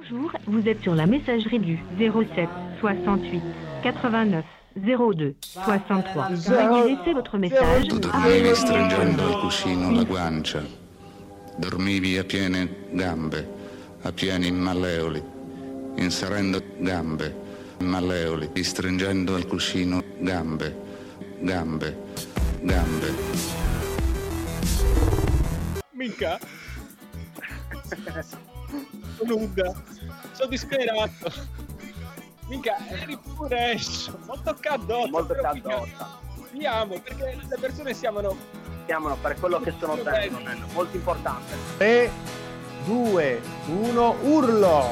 Bonjour, vous êtes sur la messagerie du 07 68 89 02 63. Veuillez laisser votre message. Tu dormivi stringendo al cuscino la guancia, dormivi a piene gambe, a pieni malleoli, inserendo gambe, malleoli, stringendo al cuscino gambe, gambe, gambe. Minchia. Sono nuda. Sono disperato. Minchia, eri pure escio. Molto cadotto. Molto cadotto. minchia, Viviamo, perché le persone si amano. Chiamano per quello che sono te, molto importante. 3, 2, 1, urlo!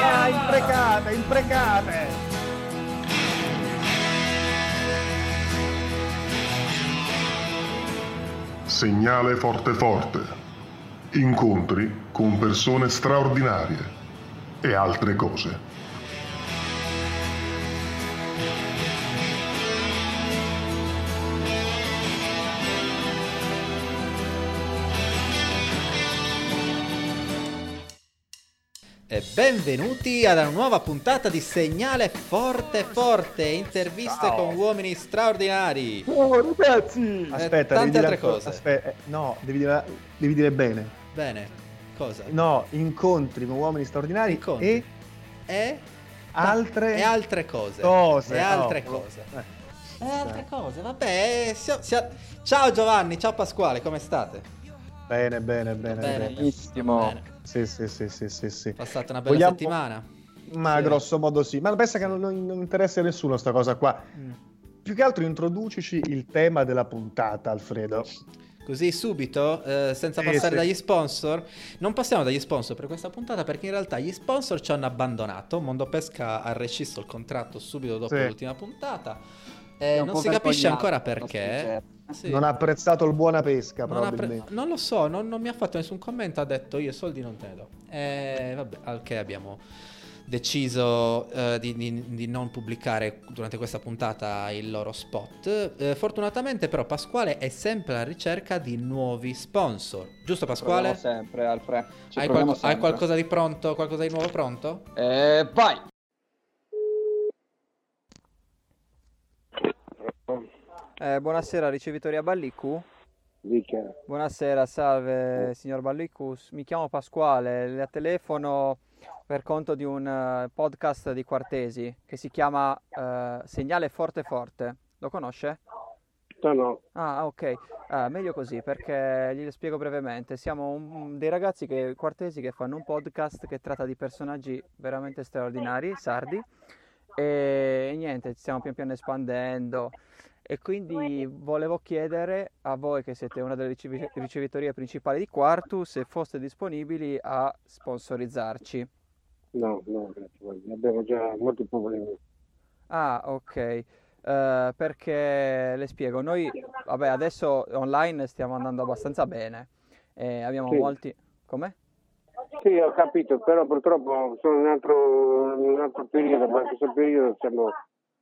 Ah, imprecate, imprecate! Segnale forte forte. Incontri con persone straordinarie e altre cose. E benvenuti ad una nuova puntata di Segnale Forte Forte, interviste Ciao. con uomini straordinari. Oh, ragazzi! Aspetta, tante devi dire altre cose. Aspetta, eh, no, devi dire, devi dire bene. Bene, cosa? No, incontri con uomini straordinari Incontri. e E, altre e altre cose. cose. E altre no. cose. Eh, E altre cose, vabbè. eh, sia- sia- Ciao Giovanni, ciao Pasquale, come state? Bene, bene, bene. Bene, benissimo. Bene. Sì, sì, sì, sì, sì, sì. Passate una bella Vogliamo- settimana. Ma Sì. grosso modo sì. Ma pensa che non, non- non interessa a nessuno sta cosa qua. Mm. Più che altro introducici il tema della puntata, Alfredo. Così subito, eh, senza Sì, passare sì. dagli sponsor, non passiamo dagli sponsor per questa puntata perché in realtà gli sponsor ci hanno abbandonato. Mondo Pesca ha rescisso il contratto subito dopo Sì. l'ultima puntata. Eh, non si capisce ancora perché. Sì. Non ha apprezzato il buona pesca, Non, ha pre- probabilmente. non lo so, non, non mi ha fatto nessun commento. Ha detto io soldi non te ne do. E vabbè, al che abbiamo deciso eh, di, di- di non pubblicare durante questa puntata il loro spot. Eh, fortunatamente, però, Pasquale è sempre alla ricerca di nuovi sponsor. Giusto, Pasquale? Proviamo sempre, Alfred. Ci Hai, proviamo qualco- hai sempre. qualcosa di pronto? Qualcosa di nuovo pronto? Eh, vai! Eh, buonasera, ricevitoria Ballicu. Buonasera, salve signor Ballicu. Mi chiamo Pasquale, le telefono per conto di un eh, podcast di Quartesi che si chiama eh, Segnale Forte Forte. Lo conosce? No, no. Ah, ok. Ah, meglio così perché glielo spiego brevemente. Siamo un- dei ragazzi che, quartesi che fanno un podcast che tratta di personaggi veramente straordinari, sardi. E niente, ci stiamo pian piano espandendo. E quindi volevo chiedere a voi, che siete una delle ricevi- ricevitorie principali di Quartu, se foste disponibili a sponsorizzarci. No, no, grazie. Abbiamo già molti problemi. Ah, ok. Eh, perché le spiego, noi, vabbè, adesso online stiamo andando abbastanza bene. Eh, abbiamo Sì. molti. Come? Sì, ho capito, però purtroppo sono in un altro, in un altro periodo, ma in questo periodo siamo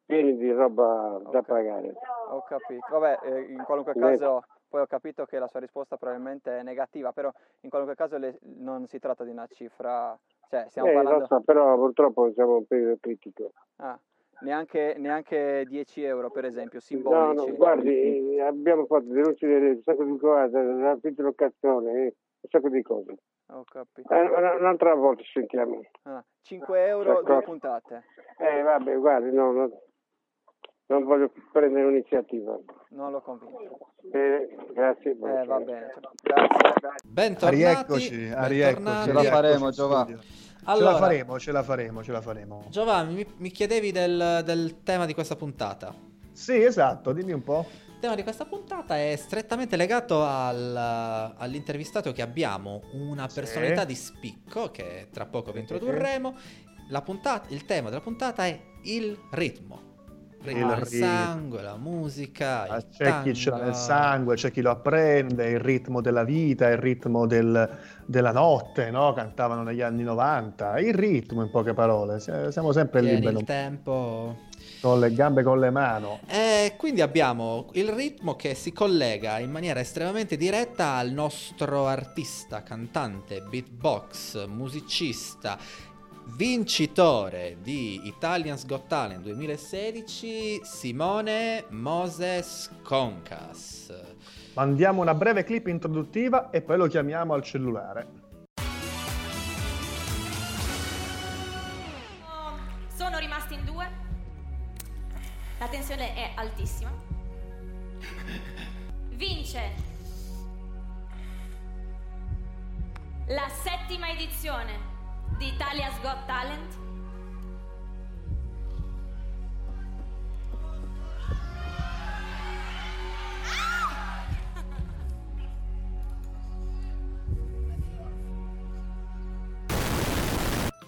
pieni di roba da Ok. pagare. Ho capito. Vabbè, eh, in qualunque caso, poi ho capito che la sua risposta probabilmente è negativa, però in qualunque caso le- non si tratta di una cifra, cioè stiamo Eh, parlando... so, però purtroppo siamo in un periodo critico. Ah, neanche, neanche 10 euro, per esempio, No, simbolici. no, guardi, abbiamo fatto denunce di un sacco di cose, la locazione, eh, un sacco di cose. Ho capito. Eh, una- un'altra volta ci sentiamo. Ah, 5 euro, due D'accordo. puntate. Eh, vabbè, guardi, no, no, non voglio prendere un'iniziativa. Non l'ho convinto. Eh, grazie. Eh, va bene. Grazie. grazie. Bentornati. Arieccoci, arieccoci. Ce la faremo, Giovanni. studio. Ce Allora, la faremo, ce la faremo, ce la faremo. Giovanni, mi, mi chiedevi del, del tema di questa puntata. Sì, esatto, dimmi un po'. Il tema di questa puntata è strettamente legato al- all'intervistato che abbiamo, una Sì. personalità di spicco che tra poco vi Sì. introdurremo. La puntata- il tema della puntata è il ritmo. Il sangue, la musica, Ah, C'è chi ce l'ha tango. nel sangue, c'è chi lo apprende, il ritmo della vita, il ritmo del- della notte, no? Cantavano negli anni 90. Il ritmo, in poche parole. Si- Siamo sempre lì. Tieni il tempo. Con le gambe con le mani. E quindi abbiamo il ritmo che si collega in maniera estremamente diretta al nostro artista, cantante, beatbox, musicista, vincitore di Italians Got Talent 2016, Simone Moses Concas. Mandiamo una breve clip introduttiva e poi lo chiamiamo al cellulare. Sono rimasti in due. La tensione è altissima. Vince la settima edizione di Italia's Got Talent.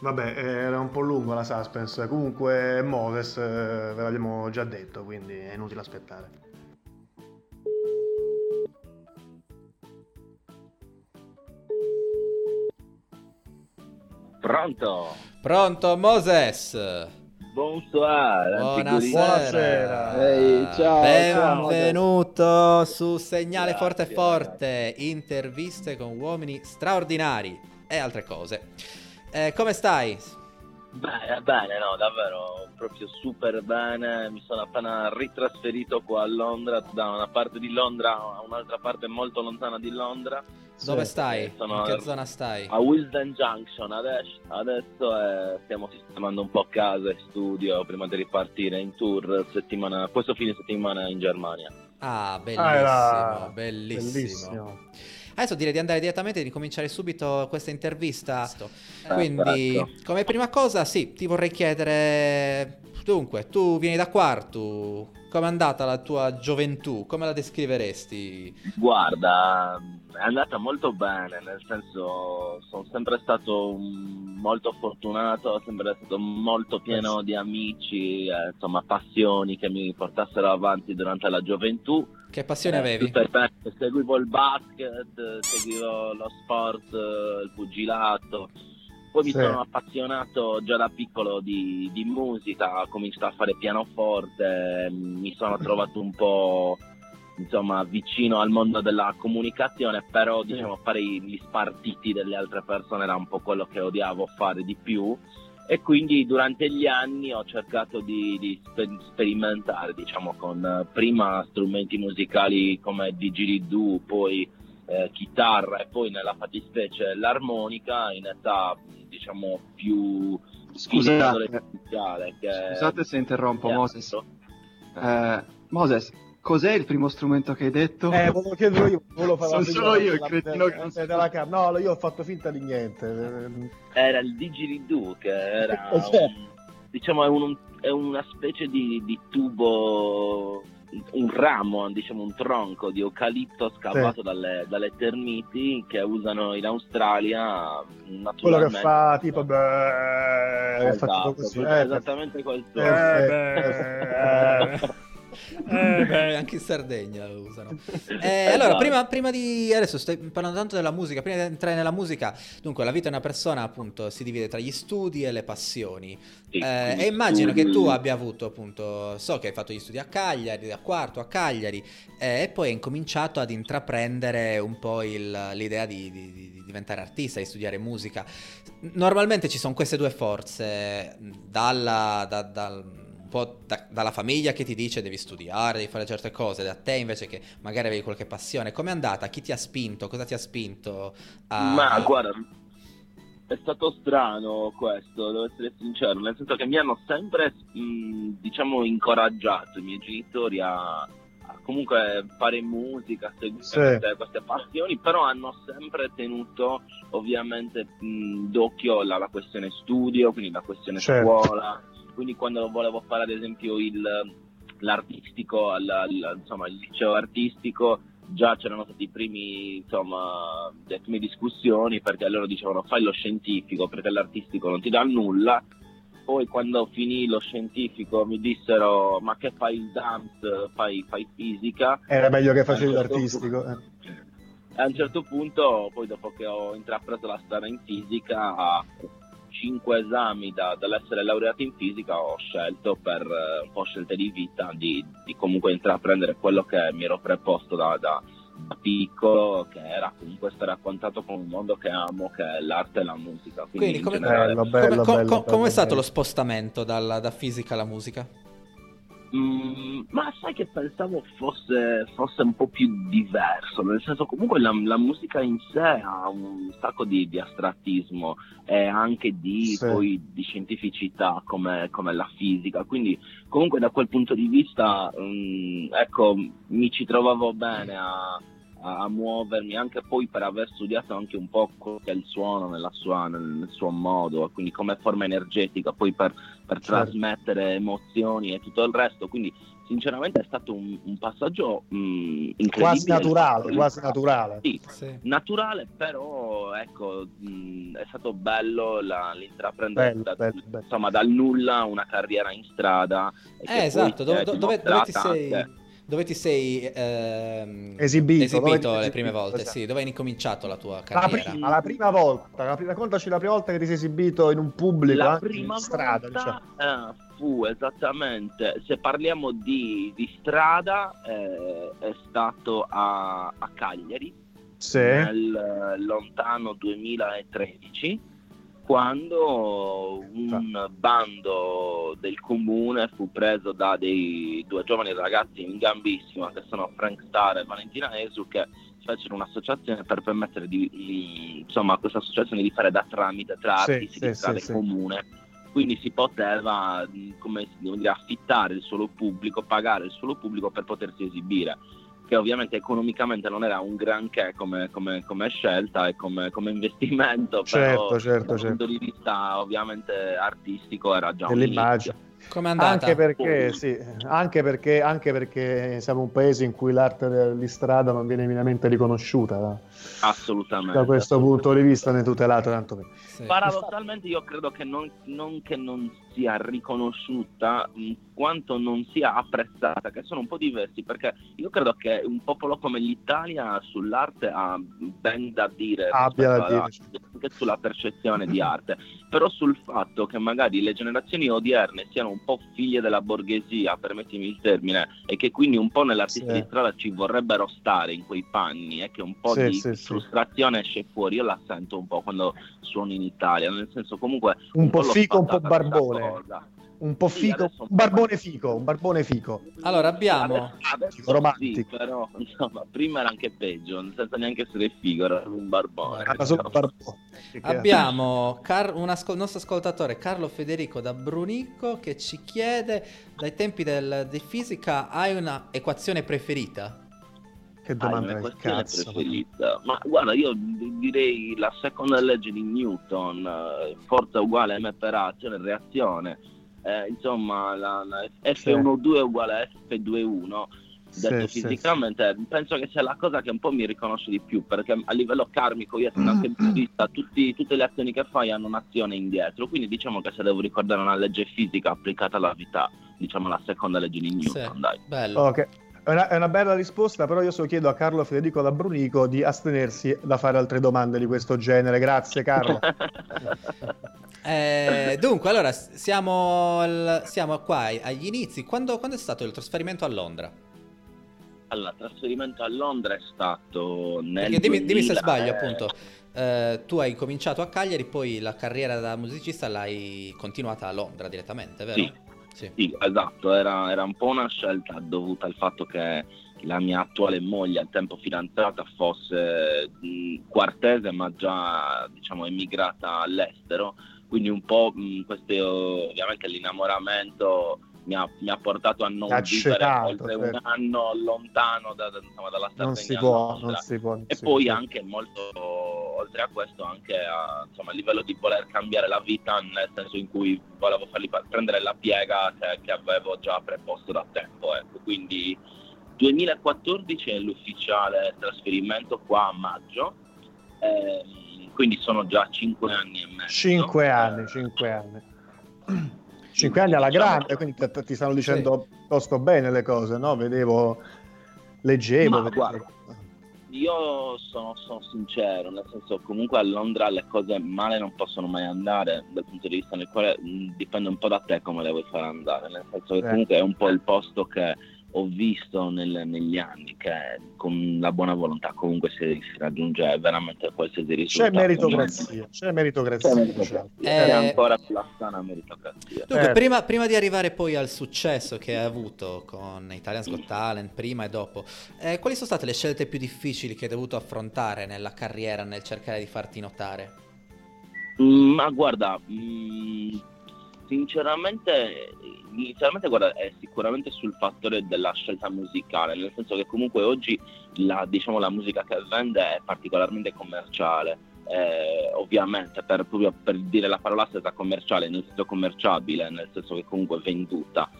Vabbè, era un po' lungo la suspense. Comunque Moses eh, ve l'abbiamo già detto, quindi è inutile aspettare. Pronto? Pronto Moses? Bonsoir. Buonasera. Ehi, ciao, Benvenuto su Segnale Grazie, Forte Forte, interviste con uomini straordinari e altre cose. Eh, come stai? Bene, bene, no, davvero, proprio super bene. Mi sono appena ritrasferito qua a Londra, da una parte di Londra a un'altra parte molto lontana di Londra. Dove stai? Sono In che zona stai? A Wilden Junction adesso, adesso eh, stiamo sistemando un po' casa e studio prima di ripartire in tour settimana, questo fine settimana in Germania. Ah, bellissimo, Ah, era- bellissimo. bellissimo. Adesso direi di andare direttamente e di cominciare subito questa intervista. Quindi, Perfetto. come prima cosa, sì, ti vorrei chiedere. Dunque, tu vieni da Quartu. Com'è andata la tua gioventù? Come la descriveresti? Guarda, è andata molto bene, nel senso sono sempre stato molto fortunato, sempre stato molto pieno di amici, eh, insomma passioni che mi portassero avanti durante la gioventù. Che passione Eh, avevi? seguivo il basket, eh, seguivo lo sport, eh, il pugilato. Poi mi Sì. sono appassionato già da piccolo di, di musica, ho cominciato a fare pianoforte, mm, mi sono trovato un po' insomma vicino al mondo della comunicazione, però diciamo fare gli spartiti delle altre persone era un po' quello che odiavo fare di più e quindi durante gli anni ho cercato di, di spe- sperimentare diciamo con prima strumenti musicali come didgeridoo, poi eh, chitarra e poi nella fattispecie l'armonica in età diciamo più Scusate. Scusate se interrompo, Moses. Eh, Moses, cos'è il primo strumento che hai detto? Eh, volevo chiederlo io, volevo fare Sono solo io il cretino che non la- della cam- No, io ho fatto finta di niente. era il didgeridoo che era Cos'è? un- diciamo è, un- è una specie di, di tubo un ramo diciamo un tronco di eucalipto scavato dalle, dalle termiti che usano in Australia Quello naturalmente che fa tipo beh, Esatto, così. eh, esattamente quel eh, suono. eh, eh. Eh, beh, anche in Sardegna lo usano. Eh, allora, prima, prima di. Adesso stai parlando tanto della musica. Prima di entrare nella musica, dunque, la vita di una persona, appunto, si divide tra gli studi e le passioni. Sì, Eh, e immagino che tu abbia avuto, appunto, so che hai fatto gli studi a Cagliari, a Quarto, a Cagliari, eh, e poi hai incominciato ad intraprendere un po' il- l'idea di, di- di- di diventare artista, di studiare musica. Normalmente ci sono queste due forze, dalla, da- dal- po' da- dalla famiglia che ti dice devi studiare, devi fare certe cose, da te invece che magari avevi qualche passione. Com'è andata? Chi ti ha spinto? Cosa ti ha spinto a... Ma guarda, è stato strano questo, devo essere sincero, nel senso che mi hanno sempre, mh, diciamo, incoraggiato i miei genitori a, a comunque fare musica, a seguire Sì. queste, queste passioni, però hanno sempre tenuto ovviamente mh, d'occhio la, la questione studio, quindi la questione Certo. scuola, quindi quando volevo fare ad esempio il, l'artistico, al, al- insomma il liceo artistico, già c'erano stati i primi, insomma, le prime discussioni perché loro dicevano fai lo scientifico perché l'artistico non ti dà nulla. Poi quando finì lo scientifico mi dissero ma che fai il dance, fai, fai fisica. Era meglio che facevi certo l'artistico. punto- eh. A un certo punto, poi dopo che ho intrapreso la strada in fisica, cinque esami da- dall'essere laureato in fisica ho scelto per eh, un po' scelte di vita di, di comunque intraprendere quello che mi ero preposto da, da- piccolo, che era comunque stare a contatto con un mondo che amo, che è l'arte e la musica. Quindi, Quindi in come, generale- Bello, bello, come- co- bello, co- bello, com'è stato lo spostamento dalla- da fisica alla musica? Mm, ma sai che pensavo fosse, fosse un po' più diverso, nel senso comunque la, la musica in sé ha un sacco di, di astrattismo e anche di, Sì. poi, di scientificità come, come la fisica, quindi comunque da quel punto di vista mm, ecco, mi ci trovavo bene a, a- a muovermi anche poi per aver studiato anche un po' quello che è il suono nella sua- nel, nel suo modo, quindi come forma energetica, poi per, per Certo. trasmettere emozioni e tutto il resto, quindi sinceramente è stato un, un passaggio mh, incredibile. Quasi naturale, quasi naturale. Sì, Sì. naturale, però ecco, mh, è stato bello la- l'intraprendere Bello, da- bello, bello. insomma dal nulla una carriera in strada. e Eh, esatto, dove, dove- dove ti sei, anche- dove ti sei ehm, Esibito, esibito le prime volte? esatto. Sì, dove hai incominciato la tua La carriera? prima, la prima volta, la prima, raccontaci la prima volta che ti sei esibito in un pubblico, La anche prima in strada, volta diciamo. eh, fu esattamente, se parliamo di, di strada, eh, è stato a, a Cagliari Sì. nel eh, lontano 2013, quando un bando del comune fu preso da dei due giovani ragazzi in gambissima che sono Frank Starr e Valentina Esu che fecero un'associazione per permettere di, di- insomma, a questa associazione di fare da tramite tra Sì, artisti sì, di strada sì, comune. Quindi si poteva mh, come dire, affittare il suolo pubblico, pagare il suolo pubblico per potersi esibire, che ovviamente economicamente non era un granché come, come- come scelta e come, come investimento, Certo, però certo, dal certo. punto di vista ovviamente artistico era già un Dell'immagine. Com'è andata? Anche perché, sì, anche, perché, anche perché siamo un paese in cui l'arte di strada non viene minimamente riconosciuta Assolutamente. da questo punto di vista né tutelata tanto bene. Sì. Paradossalmente io credo che non, non che non sia riconosciuta quanto non sia apprezzata, che sono un po' diversi, perché io credo che un popolo come l'Italia sull'arte ha ben da dire Abbia da alla- anche sulla percezione di arte, però sul fatto che magari le generazioni odierne siano un po' figlie della borghesia, permettimi il termine, e che quindi un po' nell'artista Sì. di strada ci vorrebbero stare in quei panni e che un po' Sì, di sì, sì. frustrazione esce fuori, io la sento un po' quando suono in Italia, nel senso comunque Un po' l'ho fico, un po' barbone. Un po' Sì, fico, un barbone fico, un barbone fico. Allora abbiamo Adesso, adesso però insomma, prima era anche peggio, senza neanche essere figo, era un barbone. Ah, solo un barbone. Abbiamo Car- un ascol- nostro ascoltatore Carlo Federico da Brunico che ci chiede dai tempi del- di fisica hai una equazione preferita? Che Hai domanda del questione cazzo. preferita? Ma guarda, io di- direi la seconda legge di Newton, eh, forza uguale m per a, azione reazione. Eh, insomma, la, la F12 è uguale a F21. Detto Sì, sì, fisicamente, penso che sia la cosa che un po' mi riconosce di più, perché a livello karmico, io da anche tutti- tutte le azioni che fai hanno un'azione indietro. Quindi diciamo che se devo ricordare una legge fisica applicata alla vita, diciamo la seconda legge di Newton, Sì, dai. bello. Ok, è una, è una bella risposta, però io solo chiedo a Carlo Federico da Brunico di astenersi da fare altre domande di questo genere. Grazie Carlo. Eh, dunque, allora siamo, al- siamo qua agli inizi. Quando, quando è stato il trasferimento a Londra? Allora, il trasferimento a Londra è stato nel Perché dimmi, dimmi se 2000, sbaglio, appunto. Eh, tu hai cominciato a Cagliari, poi la carriera da musicista l'hai continuata a Londra direttamente, vero? Sì. Sì. Sì, esatto, era, era un po' una scelta dovuta al fatto che la mia attuale moglie, al tempo fidanzata, fosse mh, quartese ma già diciamo emigrata all'estero, quindi un po' mh, questo, ovviamente l'innamoramento mi ha, mi ha portato a non Ha vivere oltre un certo. anno lontano da- da- insomma, dalla Sardegna Non si può, non si può. non E si poi può. anche molto, oltre a questo, anche a, insomma, a livello di voler cambiare la vita, nel senso in cui volevo fargli prendere la piega che, che avevo già preposto da tempo. Ecco. Quindi 2014 è l'ufficiale trasferimento qua a maggio, ehm, quindi sono già 5 anni e mezzo. Cinque Eh, anni, cinque anni. Cinque anni alla diciamo grande, quindi ti, ti stanno dicendo piuttosto bene le cose, no? Vedevo, leggevo. Ma vedevo- guarda, io sono, sono sincero, nel senso comunque a Londra le cose male non possono mai andare dal punto di vista nel quale mh, dipende un po' da te come le vuoi fare andare, nel senso che comunque è un po' il posto che ho visto nel- negli anni che con la buona volontà comunque si, si raggiunge veramente qualsiasi C'è risultato. meritocrazia, c'è meritocrazia. C'è diciamo. C'è Eh, ancora più la sana meritocrazia. Dunque, Eh. prima, prima di arrivare poi al successo che hai avuto con Italian's Got Talent, prima e dopo, eh, quali sono state le scelte più difficili che hai dovuto affrontare nella carriera nel cercare di farti notare? Mm, Ma guarda, mm, sinceramente, inizialmente guarda, è sicuramente sul fattore della scelta musicale, nel senso che comunque oggi la, diciamo, la musica che vende è particolarmente commerciale. eh, ovviamente per, proprio per dire la parola stessa commerciale, nel senso commerciabile, nel senso che comunque è venduta.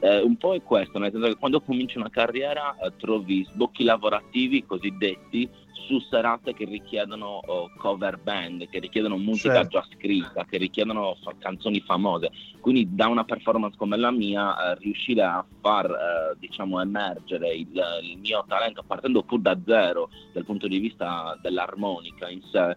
Eh, un po' è questo, nel senso che quando cominci una carriera eh, trovi sbocchi lavorativi cosiddetti su serate che richiedono oh, cover band, che richiedono musica Certo. già scritta, che richiedono fa- canzoni famose. Quindi da una performance come la mia eh, riuscire a far eh, diciamo emergere il, il mio talento partendo pur da zero dal punto di vista dell'armonica in sé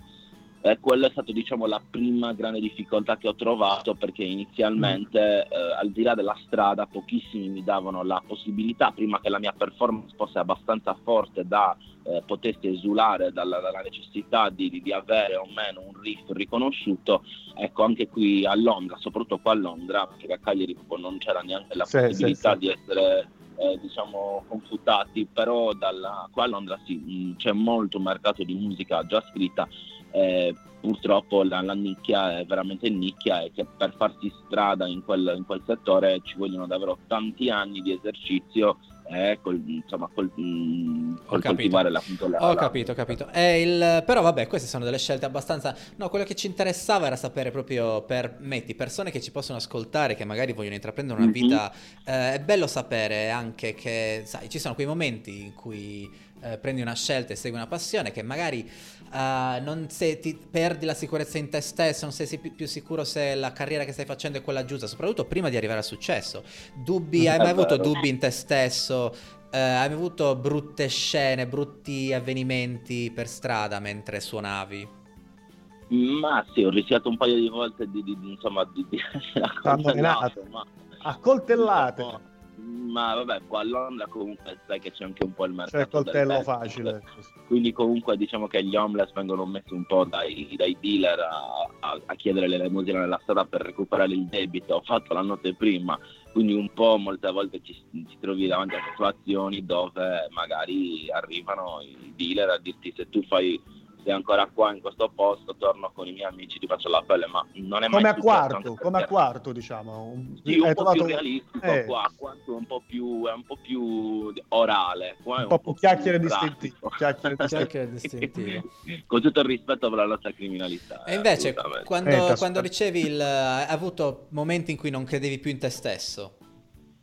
eh, quella è stata diciamo la prima grande difficoltà che ho trovato perché inizialmente eh, al di là della strada pochissimi mi davano la possibilità prima che la mia performance fosse abbastanza forte da eh, potessi esulare dalla, dalla necessità di, di- di avere o meno un riff riconosciuto ecco anche qui a Londra soprattutto qua a Londra perché a Cagliari non c'era neanche la Sì, sì, possibilità sì. di essere eh, diciamo confutati però dalla, qua a Londra sì, mh, c'è molto mercato di musica già scritta eh, purtroppo la, la nicchia è veramente nicchia e che per farsi strada in quel, in quel settore ci vogliono davvero tanti anni di esercizio e col, insomma col, mh, col capito. coltivare la, appunto, la, Ho capito, ho capito. È il... Però vabbè, queste sono delle scelte abbastanza... No, quello che ci interessava era sapere proprio per, metti, persone che ci possono ascoltare, che magari vogliono intraprendere una vita... eh, è bello sapere anche che, sai, ci sono quei momenti in cui eh, prendi una scelta e segui una passione che magari eh, non se ti perdi la sicurezza in te stesso, non sei più, più sicuro se la carriera che stai facendo è quella giusta, soprattutto prima di arrivare al successo. Dubbi, hai mai avuto vero. dubbi in te stesso? Eh, hai mai avuto brutte scene, brutti avvenimenti per strada mentre suonavi? ma sì ho rischiato un paio di volte di, di- di- insomma di, di essere Abbandonato. accoltellato, ma A coltellate. No, ma vabbè, qua a Londra comunque sai che c'è anche un po' il mercato C'è il coltello facile. Quindi comunque diciamo che gli homeless vengono messi un po' dai, dai dealer a, a- a chiedere le limousine nella strada per recuperare il debito. Ho fatto la notte prima, quindi un po' molte volte ci, ci trovi davanti a situazioni dove magari arrivano i dealer a dirti se tu fai sei ancora qua in questo posto, torno con i miei amici, ti faccio la pelle, ma non è mai Come a successo, quarto, come a quarto, diciamo. Un- sì, un hai po' trovato- più realistico eh, qua, qua è un po' più, è un po' più orale, qua è un po' più chiacchiere pratico. Chiacchiere. Chiacchiere distintive. Con tutto il rispetto per la nostra criminalità. E eh, invece, quando, Aspetta, quando ricevi il... hai avuto momenti in cui non credevi più in te stesso?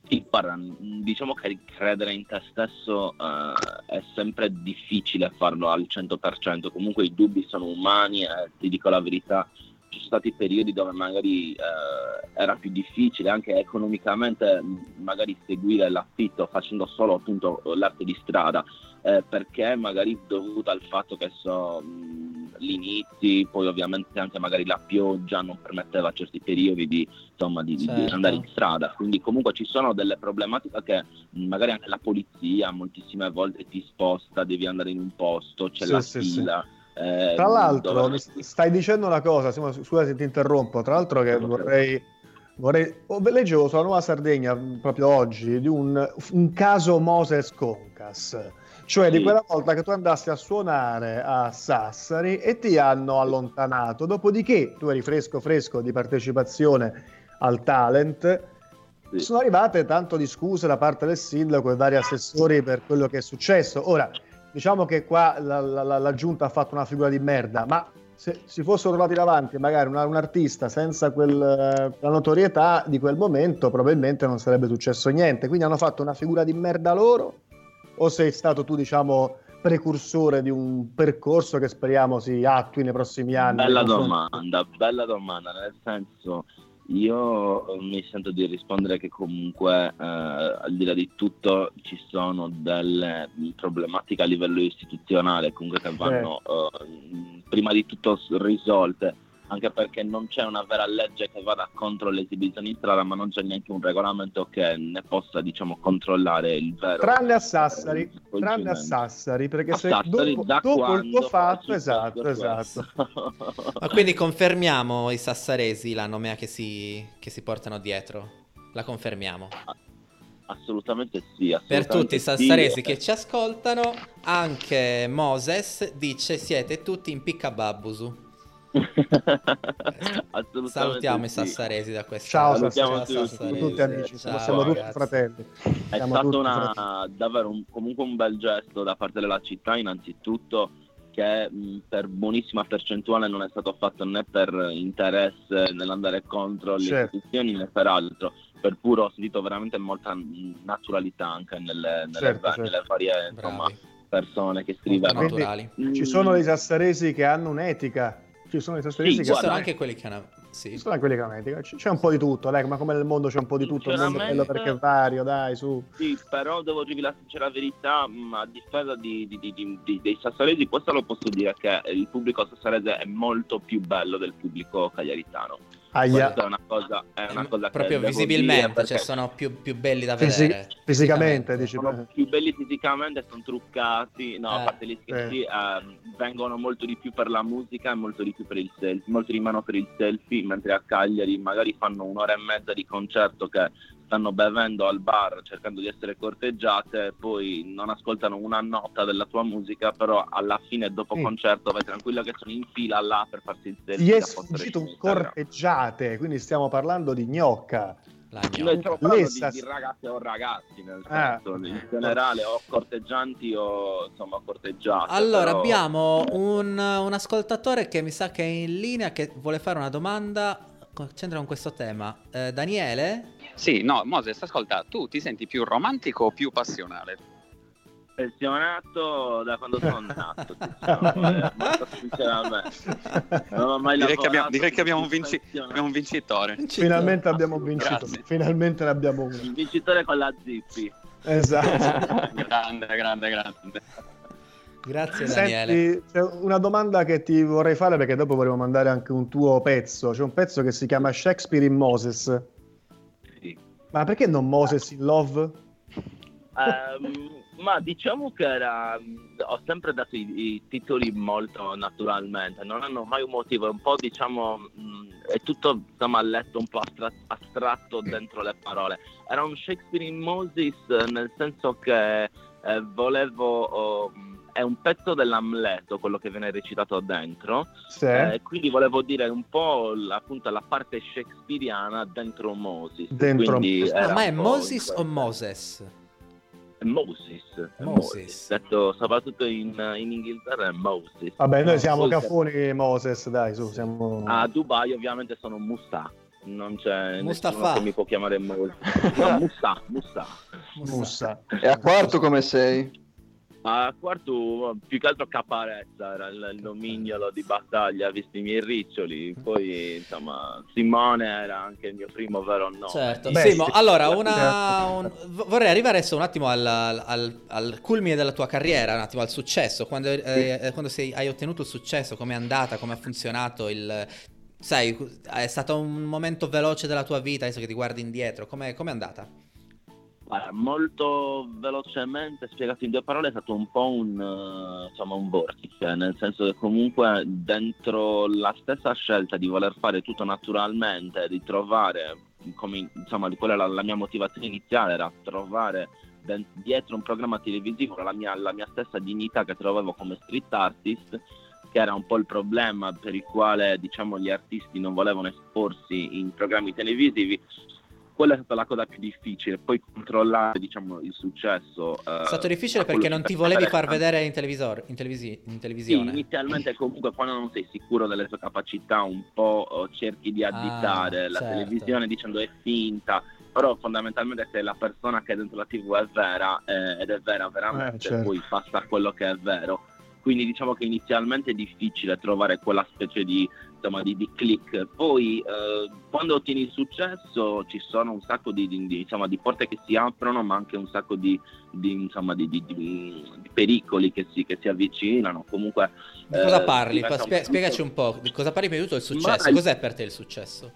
Sì, guarda, mh, diciamo che credere in te stesso eh, è sempre difficile farlo al 100%, comunque i dubbi sono umani e ti dico la verità, ci sono stati periodi dove magari eh, era più difficile anche economicamente mh, magari seguire l'affitto facendo solo appunto l'arte di strada, eh, perché magari dovuto al fatto che so mh, gli inizi, poi ovviamente anche magari la pioggia non permetteva certi periodi di, insomma, di, di Certo. andare in strada, quindi comunque ci sono delle problematiche che mh, magari anche la polizia moltissime volte ti sposta, devi andare in un posto, c'è Sì, la sì, sì. fila. eh, Tra l'altro, dove- stai dicendo una cosa, Simo, scusa se ti interrompo, tra l'altro che vorrei... vorrei oh, leggevo sulla Nuova Sardegna proprio oggi di un, un caso Moses Concas, cioè di quella volta che tu andassi a suonare a Sassari e ti hanno allontanato, dopodiché tu eri fresco fresco di partecipazione al talent, Sì. sono arrivate tanto di scuse da parte del sindaco e vari assessori per quello che è successo. Ora, diciamo che qua la, la- la- la giunta ha fatto una figura di merda, ma se si fossero trovati davanti magari una- un artista senza quel, la notorietà di quel momento, probabilmente non sarebbe successo niente. Quindi hanno fatto una figura di merda loro? O sei stato tu, diciamo, precursore di un percorso che speriamo si attui nei prossimi anni? Bella domanda, bella domanda, nel senso Io eh, mi sento di rispondere che comunque eh, al di là di tutto ci sono delle problematiche a livello istituzionale comunque che vanno eh, prima di tutto risolte anche perché non c'è una vera legge che vada contro l'esibizione in strada ma non c'è neanche un regolamento che ne possa diciamo controllare il vero Tranne a Sassari, eh, tranne a. Sassari, perché A se Sassari, dopo, dopo il tuo fatto, esatto, esatto. Ma quindi confermiamo i sassaresi la nomea che si, che si portano dietro? La confermiamo. Assolutamente sì. Per assolutamente tutti i sì. sassaresi che ci ascoltano, anche Moses dice siete tutti in piccababusu. Assolutamente Salutiamo i sì. sassaresi da questa Ciao, Salutiamo Sassari, tutti. siamo tutti amici, Ciao, siamo tutti ragazzi. fratelli. È Siamo stato tutti una- fratelli. davvero un- comunque un bel gesto da parte della città, innanzitutto che mh, per buonissima percentuale non è stato fatto né per interesse nell'andare contro le Certo. istituzioni né per altro, per puro ho sentito veramente molta naturalità anche nelle, nelle Certo, va- certo. nelle varie insomma, Bravi. persone che. Quindi naturali. Mm, Ci sono dei sassaresi che hanno un'etica, ci sono dei sassaresi Sì, che Ci sono anche quelli che hanno... Sì. ci sono anche quelli che hanno C'è un po' di tutto, dai, ma come nel mondo c'è un po' di tutto, il mondo è bello perché è vario, dai, su. Sì, però devo dirvi la sincera verità, mh, a difesa di- di- di- di- di- dei sassaresi, questo lo posso dire che il pubblico sassarese è molto più bello del pubblico cagliaritano. Aia. Questa è una cosa, è una cosa che Proprio visibilmente, perché cioè sono più, più belli da Fisi- vedere. fisicamente, dici. sono più belli fisicamente, sono truccati, no, a Eh, parte gli scherzi, ehm, vengono molto di più per la musica e molto di più per il selfie, molto di meno per il selfie, mentre a Cagliari magari fanno un'ora e mezza di concerto che stanno bevendo al bar cercando di essere corteggiate, poi non ascoltano una nota della tua musica, però alla fine dopo Sì. concerto vai tranquillo che sono in fila là per farsi il selfie. Gli è sfuggito un corteggiate, quindi stiamo parlando di gnocca. La Noi stiamo parlando Le di, di ragazze o ragazzi, nel Ah. senso, in generale, o corteggianti o insomma corteggiate. Allora, però- abbiamo un, un ascoltatore che mi sa che è in linea, che vuole fare una domanda. C'entra con questo tema. Eh, Daniele? Sì, no, Moses, ascolta, tu ti senti più romantico o più passionale? Pensionato da quando sono nato, diciamo, eh. Non ho mai Direi che abbiamo, direi che abbiamo vinci- abbiamo un vincitore. Finalmente abbiamo un vincitore, Grazie. finalmente ne abbiamo uno. Il vincitore con la Zippi. Esatto. grande, grande, grande. Grazie Daniele. Senti, c'è una domanda che ti vorrei fare perché dopo vorremmo mandare anche un tuo pezzo. C'è un pezzo che si chiama Shakespeare in Moses. Sì. Ma perché non Moses in Love? Ehm, ma diciamo che era, ho sempre dato i, i titoli molto naturalmente, non hanno mai un motivo, è un po' diciamo, mh, è tutto insomma letto un po' astra- astratto dentro le parole. Era un Shakespeare in Moses eh, nel senso che eh, volevo, oh, è un pezzo dell'Amleto quello che viene recitato dentro, Sì. eh, quindi volevo dire un po' l- appunto la parte shakespeariana dentro Moses. Dentro- Quindi Ah, ma è Moses o Moses? Moses, Moses. Moses. detto soprattutto in, in Inghilterra è Moses. Vabbè, noi No, siamo poi- cafoni Moses, dai, su, siamo... A Dubai ovviamente sono Musa, non c'è Mustafa. nessuno che mi può chiamare Moses. No, Musa, Musa. Mussa. E a quarto come sei? A quarto più che altro Caparezza era il, il nomignolo di battaglia, visti i miei riccioli. Poi insomma Simone era anche il mio primo vero nome. Certo. Beh, Simo, sì. allora, una, un- vorrei arrivare adesso un attimo al, al- al culmine della tua carriera, un attimo al successo. Quando, eh, eh, quando sei- hai ottenuto il successo, come è andata, come ha funzionato il... Sai, è stato un momento veloce della tua vita, adesso che ti guardi indietro, come è andata? Guarda, molto velocemente spiegato in due parole è stato un po' un, eh, insomma, un vortice, nel senso che comunque dentro la stessa scelta di voler fare tutto naturalmente, di trovare, come insomma, quella era la mia motivazione iniziale, era trovare dietro un programma televisivo la mia, la mia stessa dignità che trovevo come street artist, che era un po' il problema per il quale diciamo, gli artisti non volevano esporsi in programmi televisivi quella è stata la cosa più difficile, poi controllare diciamo, il successo. eh, È stato difficile perché non ti volevi far vedere in, televisor- in, televisi- in Sì, televisione. inizialmente comunque quando non sei sicuro delle tue capacità un po' oh, cerchi di additare la certo. televisione dicendo è finta, però fondamentalmente se la persona che è dentro la tv è vera eh, ed è vera veramente, Eh, certo. poi passa a quello che è vero. Quindi diciamo che inizialmente è difficile trovare quella specie di insomma, di, di click. Poi eh, quando ottieni il successo ci sono un sacco di, di- di, insomma, di porte che si aprono, ma anche un sacco di, di, insomma, di, di- di- di pericoli che si, che si avvicinano. Comunque, Di cosa eh, parli? spie- un- spiegaci un po', di cosa parli di tutto il successo? Ma- Cos'è per te il successo?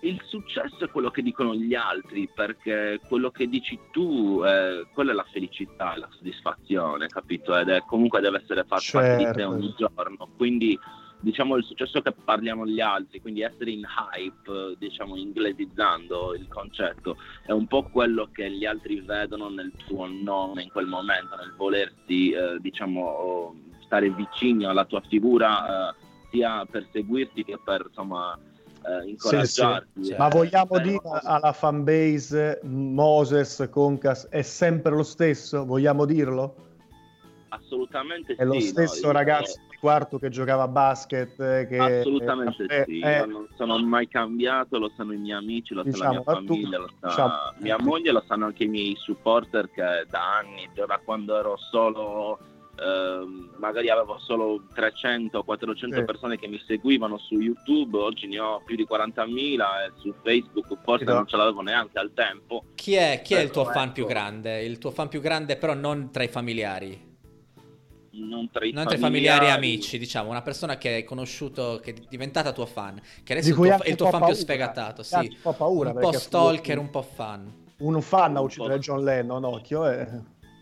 Il successo è quello che dicono gli altri, perché quello che dici tu, eh, quella è la felicità, la soddisfazione, capito? Ed è comunque deve essere fatto parte di te Certo. ogni giorno. Quindi, diciamo, il successo che parliamo gli altri, quindi essere in hype, eh, diciamo, inglesizzando il concetto, è un po' quello che gli altri vedono nel tuo nome in quel momento, nel volersi, eh, diciamo, stare vicino alla tua figura, eh, sia per seguirti che per, insomma, eh, Sì, incoraggiarti. sì. eh. Ma vogliamo Però- dire alla fanbase Moses, Concas è sempre lo stesso? Vogliamo dirlo? Assolutamente È lo sì. stesso no, io- ragazzo di quarto che giocava a basket? eh, Che, Assolutamente eh, sì, eh, io non sono mai cambiato, lo sanno i miei amici, lo sa Diciamo, la ma mia tu- famiglia, lo sa diciamo- mia moglie, lo sanno anche i miei supporter che da anni, da quando ero solo, ehm, magari avevo solo 300-400 Sì. persone che mi seguivano su YouTube, oggi ne ho più di 40.000 e su Facebook forse Sì, no. non ce l'avevo neanche al tempo. Chi è, chi è il tuo fan ecco, più grande? Il tuo fan più grande però non tra i familiari. Non tra i Non tra i familiari e amici, diciamo, una persona che hai conosciuto, che è diventata tua fan, che adesso è il tuo, anche il tuo fan più paura. sfegatato, Cazzo, sì. un po' paura un po' stalker, un- po' fan. Un fan a Un uccidere po'. John Lennon, occhio. Eh.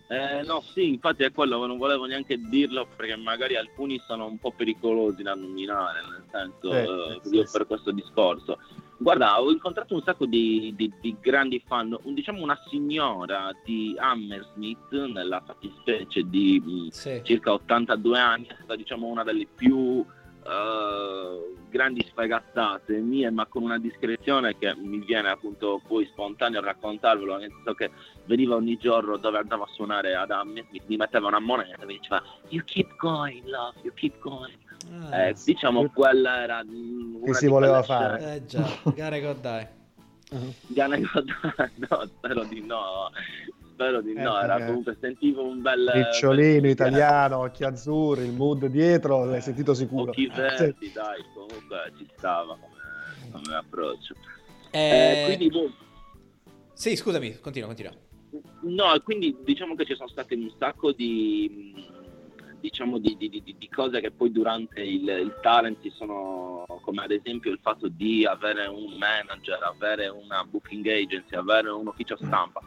Eh, no, sì, infatti è quello, non volevo neanche dirlo perché magari alcuni sono un po' pericolosi da nominare, nel senso, Sì, eh, sì, io sì. per questo discorso. Guarda, ho incontrato un sacco di, di- di grandi fan, un- diciamo una signora di Hammersmith, nella fattispecie di mh, Sì. circa 82 anni, è stata diciamo una delle più eh, grandi sfegattate mie, ma con una discrezione che mi viene appunto poi spontaneo raccontarvelo, nel senso che veniva ogni giorno dove andavo a suonare ad Hammersmith, mi metteva una moneta e mi diceva You keep going, love, you keep going. Ah, Eh, diciamo quella era Che si voleva fare. scene- Eh già, gare God dai. Gane God- no, spero di no. Spero di no, Eh, era eh. comunque sentivo un bel Ricciolino bel- italiano, occhi azzurri, il mood dietro, l'hai sentito sicuro. Occhi Sì. verdi, dai, comunque ci stava come, come approccio. Eh, Eh, quindi, boh, Sì, scusami, continua, continua. no, e quindi diciamo che ci sono state un sacco di mh, diciamo di, di- di- di cose che poi durante il, il talent si sono come ad esempio il fatto di avere un manager, avere una booking agency, avere un ufficio stampa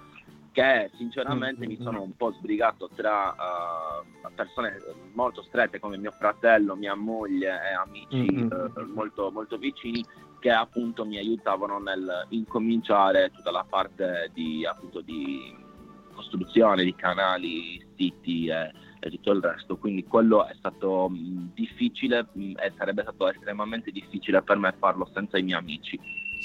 che sinceramente mi sono un po' sbrigato tra eh, persone molto strette come mio fratello, mia moglie e amici Mm, mm, eh, molto, molto vicini che appunto mi aiutavano nel incominciare tutta la parte di, appunto, di costruzione di canali, siti e, e tutto il resto. Quindi quello è stato mh, difficile mh, e sarebbe stato estremamente difficile per me farlo senza i miei amici.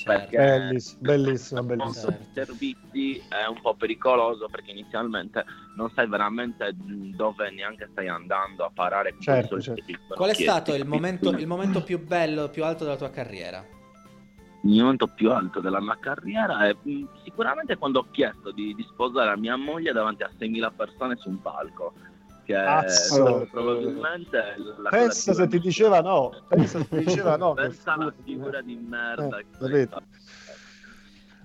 Perché Bellissimo, bellissimo, bellissimo. servizi è un po' pericoloso perché inizialmente non sai veramente mh, dove neanche stai andando a parare con Certo, certo. Qual è stato il momento, il momento più bello, più alto della tua carriera? il momento più alto della mia carriera è sicuramente quando ho chiesto di, di sposare la mia moglie davanti a 6.000 persone su un palco. Che stato probabilmente la Pensa se ti diceva no, pensa se ti diceva no. Pensa alla figura. di merda. Eh, che capito?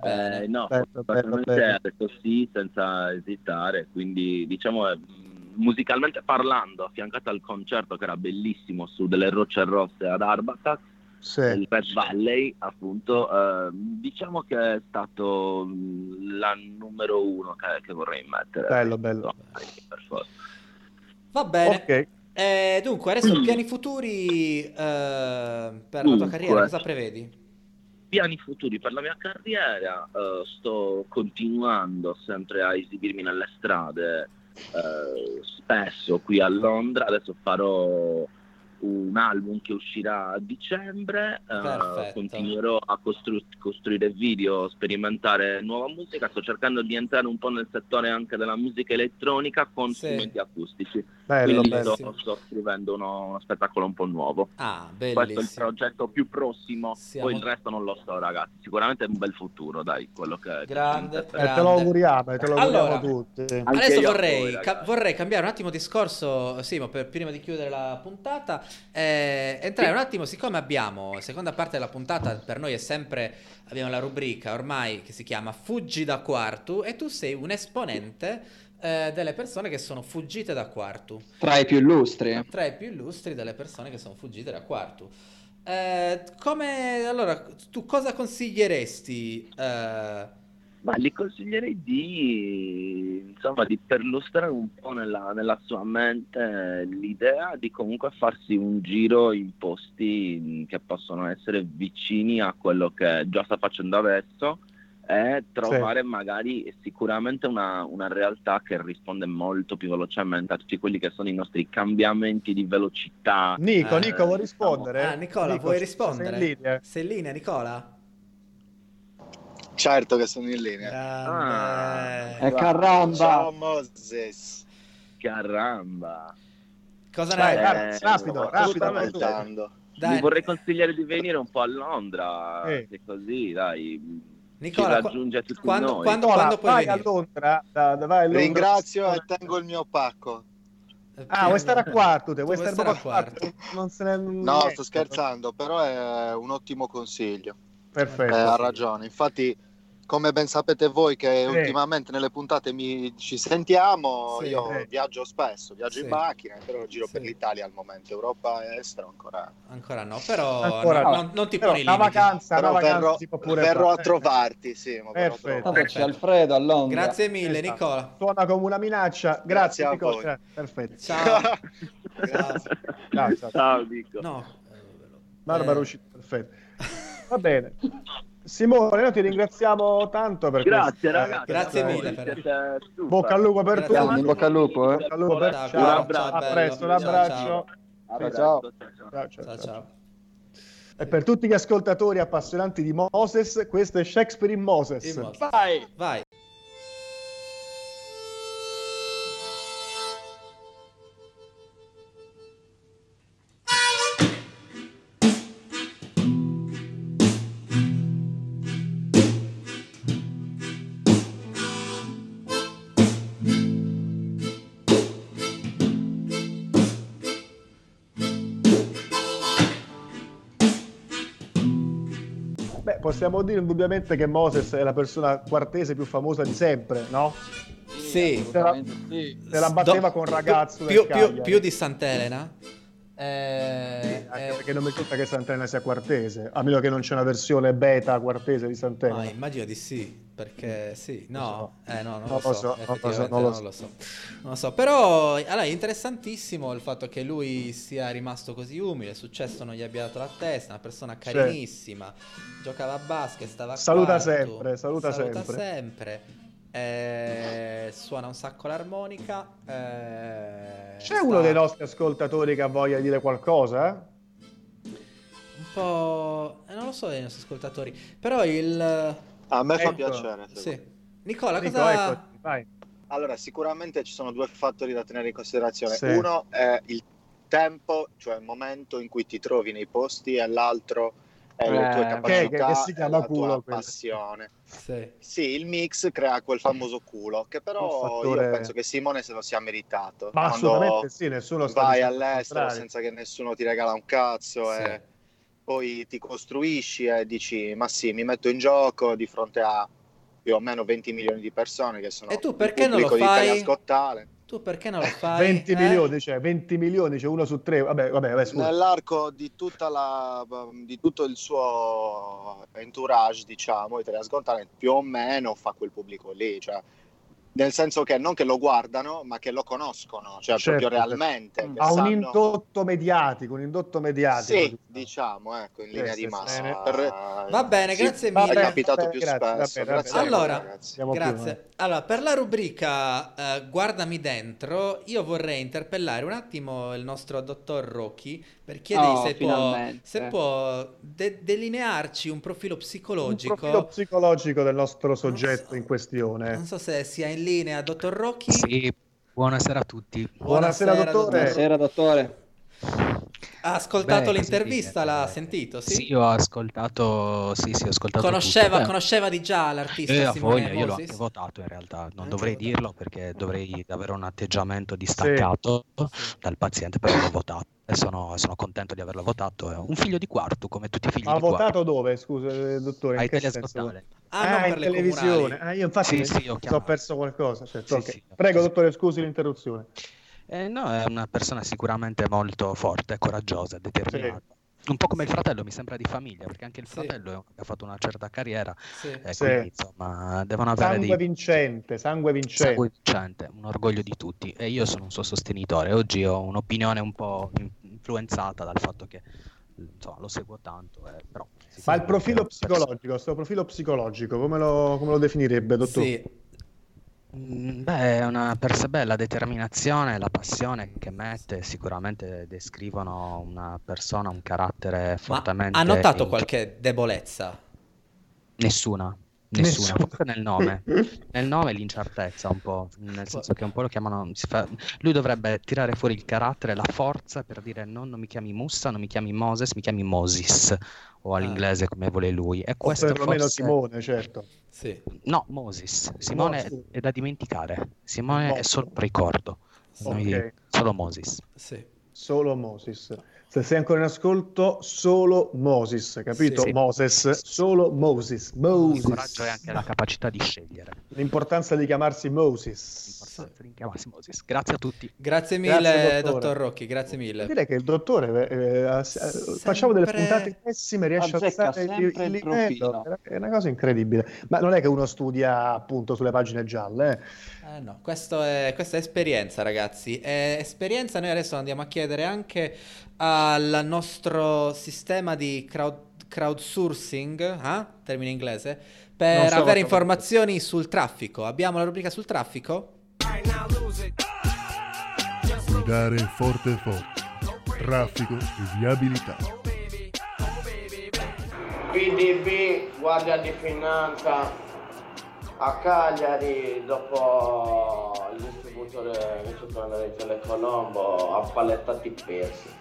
Eh, no, bello. ha detto sì senza esitare, quindi diciamo eh, mh, musicalmente parlando, affiancato al concerto che era bellissimo su delle rocce rosse ad Arbatak, Sì. il Red Valley, appunto, eh, diciamo che è stato mh, la numero uno che, che vorrei mettere. Bello, bello. No, per forza. Va bene. Ok. Eh, dunque, adesso piani futuri eh, per la tua Dunque. carriera, cosa prevedi? Piani futuri per la mia carriera, eh, sto continuando sempre a esibirmi nelle strade, eh, spesso qui a Londra, adesso farò un album che uscirà a dicembre, eh, Perfetto. continuerò a costru- costruire video, sperimentare nuova musica, sto cercando di entrare un po' nel settore anche della musica elettronica con Sì. strumenti acustici, Bello, quindi bello. sto, sto scrivendo uno, uno spettacolo un po' nuovo. Ah, Questo è il progetto più prossimo, Siamo- poi il resto non lo so ragazzi, sicuramente è un bel futuro dai, quello che... Grande, che- Eh, te lo grande. auguriamo, eh, te lo auguriamo Allora, tutti. Adesso vorrei, voi, ca- vorrei cambiare un attimo discorso, Simo, per, prima di chiudere la puntata. Eh, entrare un attimo, siccome abbiamo, seconda parte della puntata, per noi è sempre, abbiamo la rubrica ormai che si chiama Fuggi da Quartu e tu sei un esponente eh, delle persone che sono fuggite da Quartu. Tra i più illustri. Tra i più illustri delle persone che sono fuggite da Quartu. Eh, come, allora, tu cosa consiglieresti? eh, Ma gli consiglierei di, insomma, di perlustrare un po' nella, nella sua mente l'idea di comunque farsi un giro in posti che possono essere vicini a quello che già sta facendo adesso e trovare magari sicuramente una, una realtà che risponde molto più velocemente a tutti quelli che sono i nostri cambiamenti di velocità. Nico, eh, Nico, vuoi rispondere? Ah, Nicola, Nico, vuoi sei rispondere? in linea? Sei in linea, Nicola? Certo che sono in linea. Ah, E caramba. Ciao Moses. Caramba. Cosa ne rapido, Eh, rapido, rapido. Dai. Vi vorrei consigliare di venire un po' a Londra, Eh. che così, dai, Nicola, raggiunge tutti quando- noi. quando- puoi vai a Londra, da- da- vai a Londra. Ringrazio e tengo il mio pacco. Ah, vuoi stare a quarto? Te? Vuoi stare a quarto? Non se ne... No, sto scherzando, però è un ottimo consiglio. Perfetto. Eh, ha ragione. Infatti, come ben sapete voi che ultimamente nelle puntate mi- ci sentiamo, Sì, io eh. viaggio spesso, viaggio Sì. in macchina, però giro Sì. per l'Italia al momento. Europa e estero ancora. Ancora no, però Ancora no- no. non, non ti Però poni una limiti. vacanza, Però una vacanza verrò, si può pure verrò a trovarti, sì, Perfetto. Perfetto. Alfredo a Londra. Grazie mille, Esatto. Nicola. Suona come una minaccia. Grazie, Grazie a Nicola. voi. Eh, Perfetto. Ciao. Ciao. Ciao, ciao. Ciao, Nico. No. Barbara Eh, uscita, perfetto. Va bene. Simone, noi ti ringraziamo tanto per Grazie questa- ragazzi. Grazie Voi mille per-. Bocca al lupo per Grazie. tutti. In bocca al lupo, eh. Bocca al lupo per- Ciao, Ciao, un abbraccio. Ciao, A Ciao. presto, ciao, ciao. Ciao, ciao, Ciao, ciao. ciao. E per tutti gli ascoltatori appassionanti di Moses, questo è Shakespeare in Moses. In Moses. Vai! Vai. Possiamo dire indubbiamente che Moses è la persona quartese più famosa di sempre, no? Sì. Se la, sì. se la batteva Do- con un ragazzo più, più, più di Sant'Elena. Eh, Anche eh, perché non mi conta che Sant'Elena sia quartese, a meno che non c'è una versione beta quartese di no, Sant'Elena. immagino di sì, perché sì, no, eh, no, non, lo lo so, so, non lo so, effettivamente non lo non so. lo so. Non lo so, però allora, è interessantissimo il fatto che lui sia rimasto così umile, il successo non gli abbia dato la testa, una persona carinissima, giocava a basket, stava a Saluta quarto, sempre, saluta sempre. sempre, eh, suona un sacco l'armonica. eh, C'è sta uno dei nostri ascoltatori che ha voglia di dire qualcosa? Un po'... eh, non lo so dei nostri ascoltatori, però il... A me fa Ecco. piacere. Sì. Nicola, Nico, cosa... eccoti, vai. Allora, sicuramente ci sono due fattori da tenere in considerazione. Sì. Uno è il tempo, cioè il momento in cui ti trovi nei posti, e l'altro è le Eh, tue che- capacità che si e chiama la culo passione. Sì. Sì, il mix crea quel famoso culo, che però fattore- io penso che Simone se lo sia meritato. Ma Quando assolutamente sì, nessuno sta vai all'estero contrario. senza che nessuno ti regala un cazzo Sì. e poi ti costruisci e dici ma sì, mi metto in gioco di fronte a più o meno 20 milioni di persone che sono E tu il perché non lo fai? Talent. Tu perché non lo fai? 20 eh? milioni, cioè 20 milioni, cioè uno su tre. Vabbè, vabbè, vabbè. Nell'arco di, tutta la, di tutto il suo entourage, diciamo, Italia's Got Talent più o meno fa quel pubblico lì, cioè nel senso che non che lo guardano, ma che lo conoscono, cioè Certo, proprio certo. realmente. che Ha un sanno- indotto mediatico, un indotto mediatico. Sì, diciamo, ecco, in linea Sì, di sì, massima. sì. Per- Va bene, sì, grazie Va mille. È capitato bene, più grazie, spesso. bene, grazie Allora, più, Grazie. eh. Allora, per la rubrica eh, Guardami dentro, io vorrei interpellare un attimo il nostro dottor Rocchi per chiedergli Oh, se, può, se può de- delinearci un profilo Un psicologico. profilo psicologico del nostro soggetto so. in questione. Non so se sia in linea, dottor Rocchi. Sì, buonasera a tutti. Buonasera, dottore. Buonasera, dottore. Ha ascoltato Beh, l'intervista, l'ha sentito, sì? Sì, ho ascoltato, sì, sì, ho ascoltato Conosceva, tutto. Beh, conosceva di già l'artista eh, Simone voglia, io l'ho anche votato in realtà, non Anche dovrei votato. dirlo perché dovrei avere un atteggiamento distaccato dal paziente, però l'ho votato e sono, sono contento di averlo votato. È un figlio di quarto, come tutti i figli Ma ha di quarto. votato dove, scusa, eh, dottore? In Ai che telescottale. senso? Ah, non per in le televisione. Ah, io infatti Sì, sì, ho ho perso qualcosa. certo, Sì, ok. sì, ho Prego, dottore, scusi l'interruzione. Eh, no, è una persona sicuramente molto forte, coraggiosa, determinata. Un po' come il fratello, mi sembra di famiglia, perché anche il Sì. fratello ha fatto una certa carriera, Sì. e Sì. quindi insomma devono avere Sangue dei vincente, sangue vincente. sangue vincente, un orgoglio di tutti e io sono un suo sostenitore. Oggi ho un'opinione un po' in- influenzata dal fatto che insomma, lo seguo tanto, eh, però Ma il profilo psicologico, questo profilo psicologico, come lo, come lo definirebbe, dottore? Sì, Beh, è una per beh, la determinazione, la passione che mette sicuramente descrivono una persona, un carattere ma fortemente... ha notato in- qualche debolezza? Nessuna, nessuna, Nessuno. forse nel nome. Nel nome l'incertezza un po', nel senso che un po' lo chiamano... si fa- Lui dovrebbe tirare fuori il carattere, la forza per dire no, non mi chiami Mussa, non mi chiami Moses, mi chiami Moses, o all'inglese come vuole lui. E O questo perlomeno forse... Simone, certo. Sì. No, Moses. Simone scusa. è da dimenticare. Simone è Moses. solo un ricordo. Noi- Ok. Solo Moses. Sì. Solo Moses. Se sei ancora in ascolto, solo Moses, capito? Sì. Moses, solo Moses. Il Moses. coraggio è anche la capacità di scegliere. L'importanza di chiamarsi Moses. L'importanza di chiamarsi Moses. Grazie a tutti. Grazie mille, Grazie, dottor. Rocchi, grazie mille. Direi che il dottore, eh, eh, facciamo delle Sempre- puntate pessime, riesce a Azzecca alzare il, sempre il il livello. profilo. È una cosa incredibile. Ma non è che uno studia appunto sulle pagine gialle, eh? Eh no, questo è, questa è esperienza, ragazzi. È esperienza, noi adesso andiamo a chiedere anche al nostro sistema di crowd, crowdsourcing, ah? termine inglese, per so avere informazioni sul traffico. Abbiamo la rubrica sul traffico? Guidare forte forte. Traffico e viabilità. PDB, Guardia di Finanza a Cagliari dopo il distributore vicepresidente Telecolombo ha palettati persi.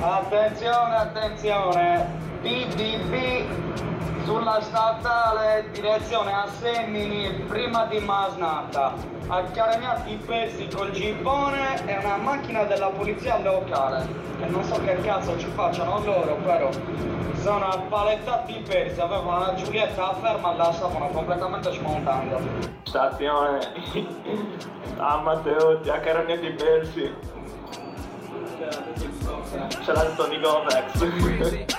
Attenzione, attenzione, PDB sulla statale direzione a Semini prima di Masnata. Accaraniati i pezzi col gippone e una macchina della polizia locale. Che non so che cazzo ci facciano loro, però sono appalettati i pezzi, avevano la Giulietta ferma la stavano completamente smontando. Stazione a Matteotti, accaraniati i persi. C'è la Tony Gomex.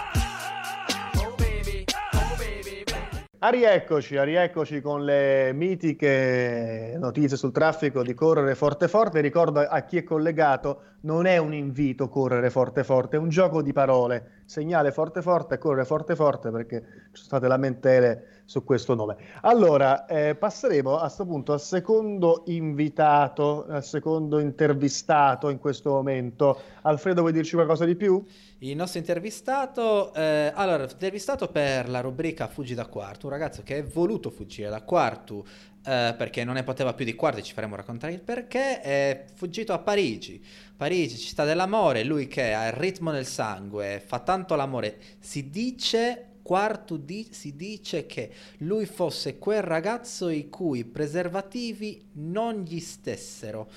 A rieccoci, a rieccoci con le mitiche notizie sul traffico di correre forte forte. Ricordo a chi è collegato, non è un invito correre forte forte, è un gioco di parole. Segnale forte forte, correre forte forte perché ci sono state lamentele su questo nome. Allora, eh, passeremo a questo punto al secondo invitato, al secondo intervistato in questo momento. Alfredo, vuoi dirci qualcosa di più? Il nostro intervistato, eh, allora, intervistato per la rubrica Fuggi da Quartu, un ragazzo che è voluto fuggire da Quartu eh, perché non ne poteva più di Quartu, ci faremo raccontare il perché, è fuggito a Parigi. Parigi, città dell'amore, lui che ha il ritmo nel sangue, fa tanto l'amore, si dice... Quartu di- si dice che lui fosse quel ragazzo i cui preservativi non gli stessero.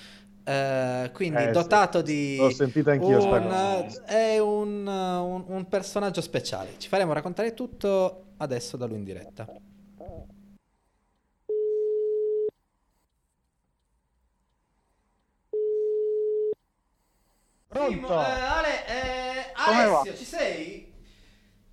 Eh, quindi Eh, sì. dotato di L'ho sentita anch'io un, è un, un- un personaggio speciale. Ci faremo raccontare tutto adesso da lui in diretta. Pronto? Ale, eh, Come va? Alessio, ci sei?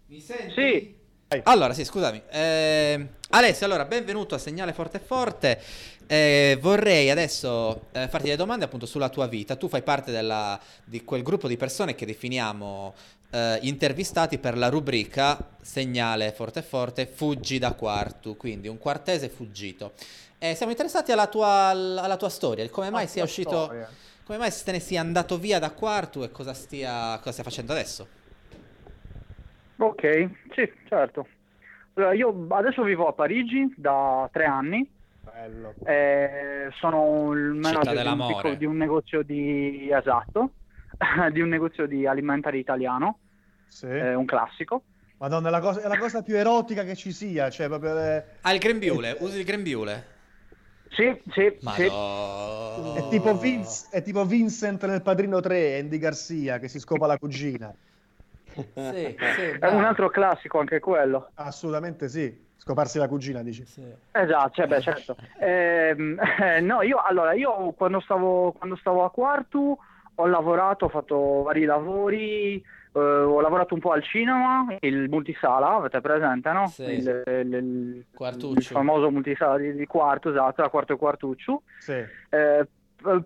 Mi senti? Sì. Allora, sì, scusami. Eh, Alessio, allora, benvenuto a Segnale Forte Forte. Eh, vorrei adesso eh, farti delle domande appunto sulla tua vita. Tu fai parte della- di quel gruppo di persone che definiamo eh, intervistati per la rubrica Segnale Forte Forte, fuggi da quartu, quindi un quartese fuggito. Eh, siamo interessati alla tua, alla tua storia, il come mai La sia uscito, storia. come mai se ne sia andato via da quartu e cosa stia, cosa stia facendo adesso. Ok, sì, certo. Allora, io adesso vivo a Parigi da tre anni. Bello. Eh, sono il manager di un, piccolo- di un negozio di esatto. di un negozio di alimentari italiano, eh, un classico. Madonna, è la, cosa, è la cosa più erotica che ci sia, cioè proprio... le- Ah, il grembiule, usi il grembiule? Sì, sì, Madonna. È tipo, Vince- è tipo Vincent nel Padrino 3, Andy Garcia, che si scopa la cugina. Sì, sì, È un altro classico anche quello. Assolutamente sì. Scoparsi la cugina, dici? Esatto, cioè, beh, certo. Ehm, eh, no, io allora, io quando stavo, quando stavo a Quartu ho lavorato, ho fatto vari lavori, eh, ho lavorato un po' al cinema, il multisala, avete presente, no? Sì. Il, il- il- il famoso multisala di, di Quartu, esatto, la Quarto e Quartuccio. Sì. Eh,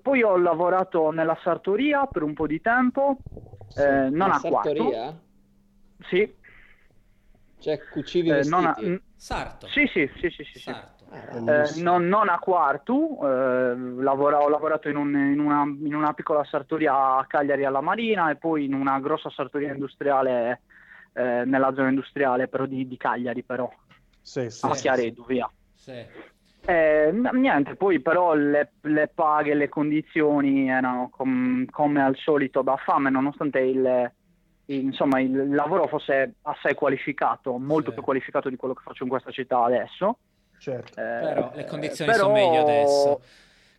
poi ho lavorato nella sartoria per un po' di tempo, eh, non a Quartu. sartoria? Sì. Cioè, cucivi Eh, vestiti? non a- Sarto. Sì, sì, sì, sì, sì, sì. Eh, bellissimo. non, non a Quartu, eh, lavora- ho lavorato in, un- in una, in una piccola sartoria a Cagliari alla Marina e poi in una grossa sartoria industriale eh, nella zona industriale però di, di Cagliari però, Sì, sì. a Chiaredu, via. Sì. Eh, niente, poi però le, le paghe, le condizioni erano com- come al solito da fame, nonostante il, insomma, il lavoro fosse assai qualificato, molto più qualificato di quello che faccio in questa città adesso. Certo. Però le condizioni però- sono meglio adesso.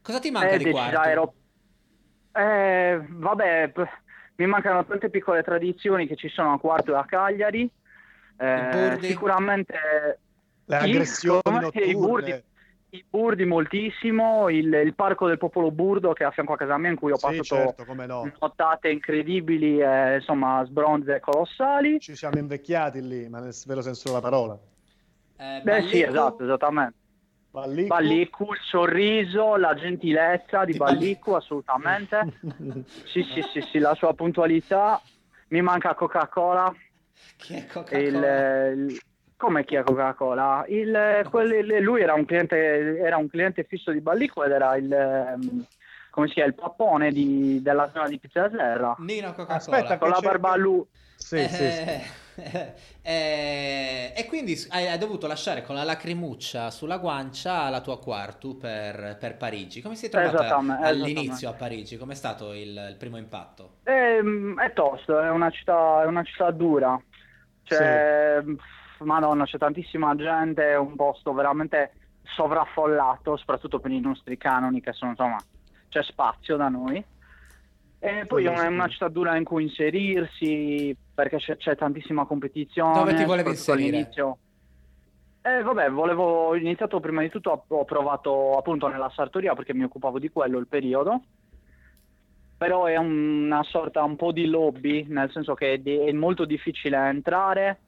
Cosa ti manca eh, di quarto? ero- eh, vabbè, p- mi mancano tante piccole tradizioni che ci sono a Quarto e a Cagliari. Eh, sicuramente Le aggressioni secondo me i burdi, notturne. I burdi moltissimo, il, il parco del popolo burdo che è a fianco a casa mia in cui ho Sì, passato certo, no. nottate incredibili, e, insomma sbronze colossali. Ci siamo invecchiati lì, ma nel vero senso della parola. Eh, Beh sì, Ballico? esatto, esattamente. Ballico. Ballico, il sorriso, la gentilezza di Ballico, assolutamente. Sì, sì, sì, sì, la sua puntualità. Mi manca Coca-Cola. Chi è Il, Coca-Cola? il- come chi è Coca-Cola? Il, quelli- lui era un, cliente, era un cliente fisso di Ballico ed era il, ehm, come si chiama, il pappone di- della zona di Pizza Serra. Nino Coca-Cola. Aspetta, Con la barba a lui. Sì, sì, sì. Eh, eh, e quindi hai, hai dovuto lasciare con la lacrimuccia sulla guancia la tua quartu per, per Parigi. Come si è trovata Esattamente, all'inizio esattamente. a Parigi? Com'è stato il, il primo impatto? Ehm, è tosto, è una città, è una città dura. Cioè, pff, madonna, c'è tantissima gente, è un posto veramente sovraffollato, soprattutto per i nostri canoni che sono, insomma, c'è spazio da noi. E poi è una, città dura in cui inserirsi, perché c'è, c'è tantissima competizione. Dove ti volevi inserire? all'inizio. Eh, vabbè, volevo, ho iniziato prima di tutto, ho- ho provato appunto nella sartoria perché mi occupavo di quello il periodo però è una sorta un po' di lobby, nel senso che è, di- è molto difficile entrare,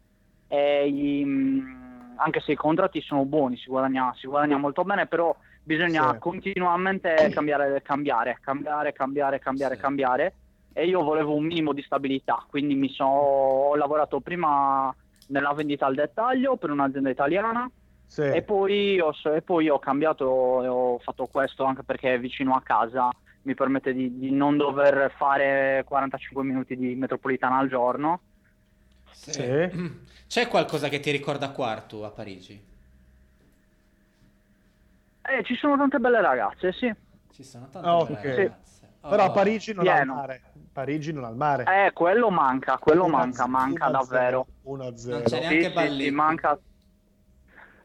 e i- mh, anche se i contratti sono buoni, si guadagna, si guadagna molto bene, però bisogna Sì. continuamente cambiare, cambiare, cambiare, cambiare, cambiare, Sì. cambiare, e io volevo un minimo di stabilità, quindi mi sono, ho lavorato prima nella vendita al dettaglio per un'azienda italiana, Sì. e poi, ho, e poi ho cambiato e ho fatto questo anche perché è vicino a casa, mi permette di, di non dover fare 45 minuti di metropolitana al giorno. Sì. C'è qualcosa che ti ricorda quartu a Parigi? E ci sono tante belle ragazze, sì. Ci sono tante Ah, belle ok. ragazze. Oh, Però a Parigi non ha il mare. Parigi non ha il mare. Eh, quello manca, quello Una manca, z- manca davvero. zero, 1-0. Non c'è Sì, neanche sì, sì, Ballico. manca.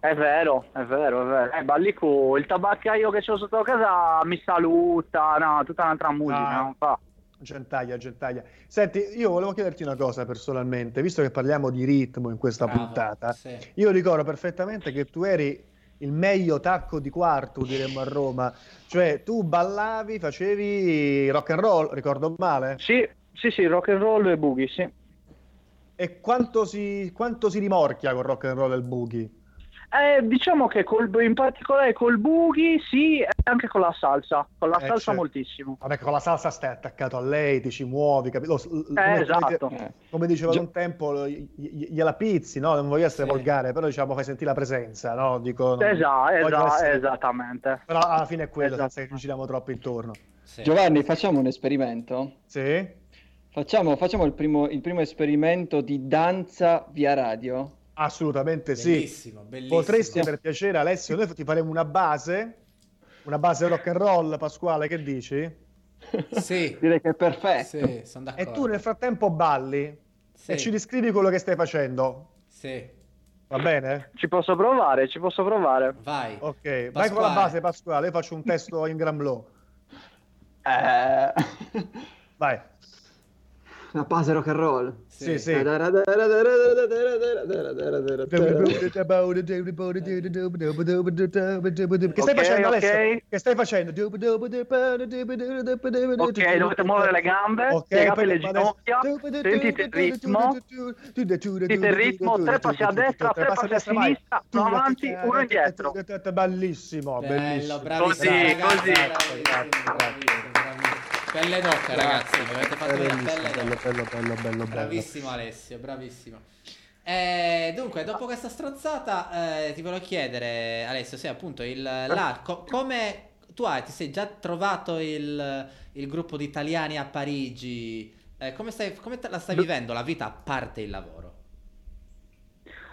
È vero, è vero, è vero. Eh, Ballico, il tabaccaio che c'ho sotto casa mi saluta, no, tutta un'altra musica, Ah. non fa. Gentaglia, gentaglia. Senti, io volevo chiederti una cosa personalmente, visto che parliamo di ritmo in questa Bravo, puntata. sì. Io ricordo perfettamente che tu eri il meglio tacco di quarto, diremmo a Roma. Cioè, tu ballavi, facevi rock and roll, ricordo male? Sì, sì, sì, rock and roll e boogie, sì. E quanto si, quanto si rimorchia con rock and roll e il boogie? Eh, diciamo che col, in particolare col boogie, sì, e anche con la salsa. Con la Eh, salsa certo. moltissimo. Vabbè, con la salsa stai attaccato a lei, ti ci muovi, capito? Eh, esatto. come, come diceva Gio- un tempo, gliela pizzi, no? Non voglio essere Sì. volgare, però diciamo fai sentire la presenza, no? Dico, non- Esatto, voglio esatto, essere- esattamente. Però alla fine è quello, Esatto. senza che ci giriamo troppo intorno. Sì. Giovanni, facciamo un esperimento? Sì? Facciamo, facciamo il, primo, il primo esperimento di danza via radio? Assolutamente sì. Bellissimo, bellissimo. Potresti per piacere Alessio, noi ti faremo una base, una base rock and roll, Pasquale, che dici? Sì. Direi che è perfetto. Sì, sono E tu nel frattempo balli Sì. e ci descrivi quello che stai facendo. Sì. Va bene? Ci posso provare, ci posso provare. Vai. Ok, vai Pasquale. con la base Pasquale, io faccio un testo in gran blow. Eh, Vai. Una base rock and roll. Sì, sì. Che stai facendo ok. Alessio? Che stai facendo? Ok, dovete muovere le gambe, Ok, piegate poi- le adesso- ginocchia, sentite il ritmo, sentite il ritmo, tre passi a destra, tre passi a sinistra, uno avanti, uno indietro. Bellissimo, bellissimo. Così, così. Pelle d'oca, ragazzi. Mi avete fatto vedere pelle bello, d'oca. bello, bello, bello, bello. Bravissimo Alessio, bravissimo. Eh, dunque, dopo questa stronzata, eh, ti volevo chiedere, Alessio, se appunto il là, co- come tu hai, ti sei già trovato il, il gruppo di italiani a Parigi? Eh, come, stai, come te la stai vivendo la vita a parte il lavoro?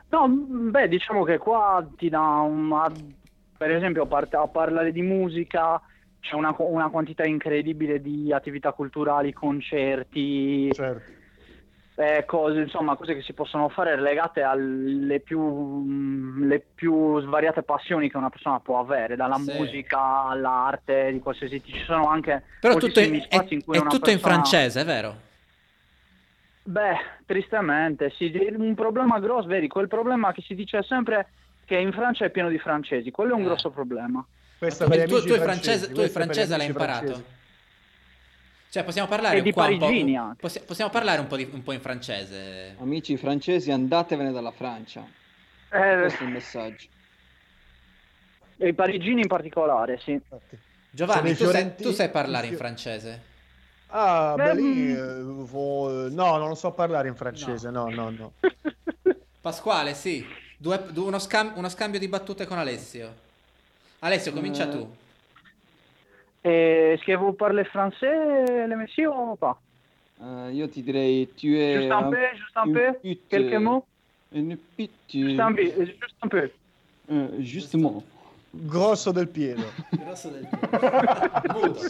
No, beh, diciamo che qua ti dà una... Per esempio, a parlare di musica, c'è una, una quantità incredibile di attività culturali, concerti, Certo. eh, cose, insomma, cose che si possono fare legate alle più, mh, le più svariate passioni che una persona può avere, dalla Sì. musica all'arte, di qualsiasi tipo. Ci sono anche Però tutto in, è, spazi in cui è una tutto in persona- francese, è vero? Beh, tristemente, sì, un problema grosso, vedi, quel problema che si dice sempre che in Francia è pieno di francesi, quello è un Eh. grosso problema. Questo Tu, per tu- tu francesi, francese, tu il francese l'hai imparato? francesi. Cioè, possiamo parlare di qua un po', possiamo parlare un po', di- un po' in francese? Amici francesi, andatevene dalla Francia. Eh, Questo è il messaggio. e i parigini in particolare, sì. Giovanni, tu i sai, tu sai parlare in francese? Ah, Beh, lì, eh, fo- no, non so parlare in francese, no, no, no. Pasquale, sì. Due- du- uno, scam- uno scambio di battute con Alessio. Alessio, comincia Eh, tu. Est-ce que vous parlez français, les messieurs, ou pas Eh, io ti direi, tu es Juste un peu, juste un peu, pute, quelques mots Une pute, Juste un peu, juste un peu. eh, justement. Grosso del piede. Grosso del Muto.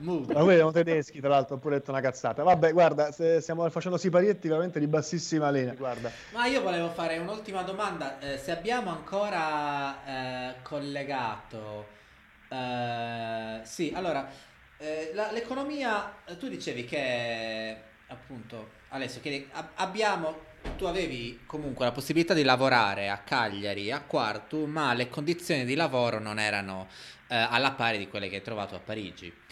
Ma quelli erano tedeschi, tra l'altro, ho pure detto una cazzata. Vabbè, guarda, se stiamo facendo siparietti veramente di bassissima linea, guarda. Ma io volevo fare un'ultima domanda. eh, se abbiamo ancora eh, collegato. eh, sì, allora, eh, la- l'economia, eh, tu dicevi che, appunto, Alessio, che ab- abbiamo, tu avevi comunque la possibilità di lavorare a Cagliari, a Quartu, ma le condizioni di lavoro non erano eh, alla pari di quelle che hai trovato a Parigi.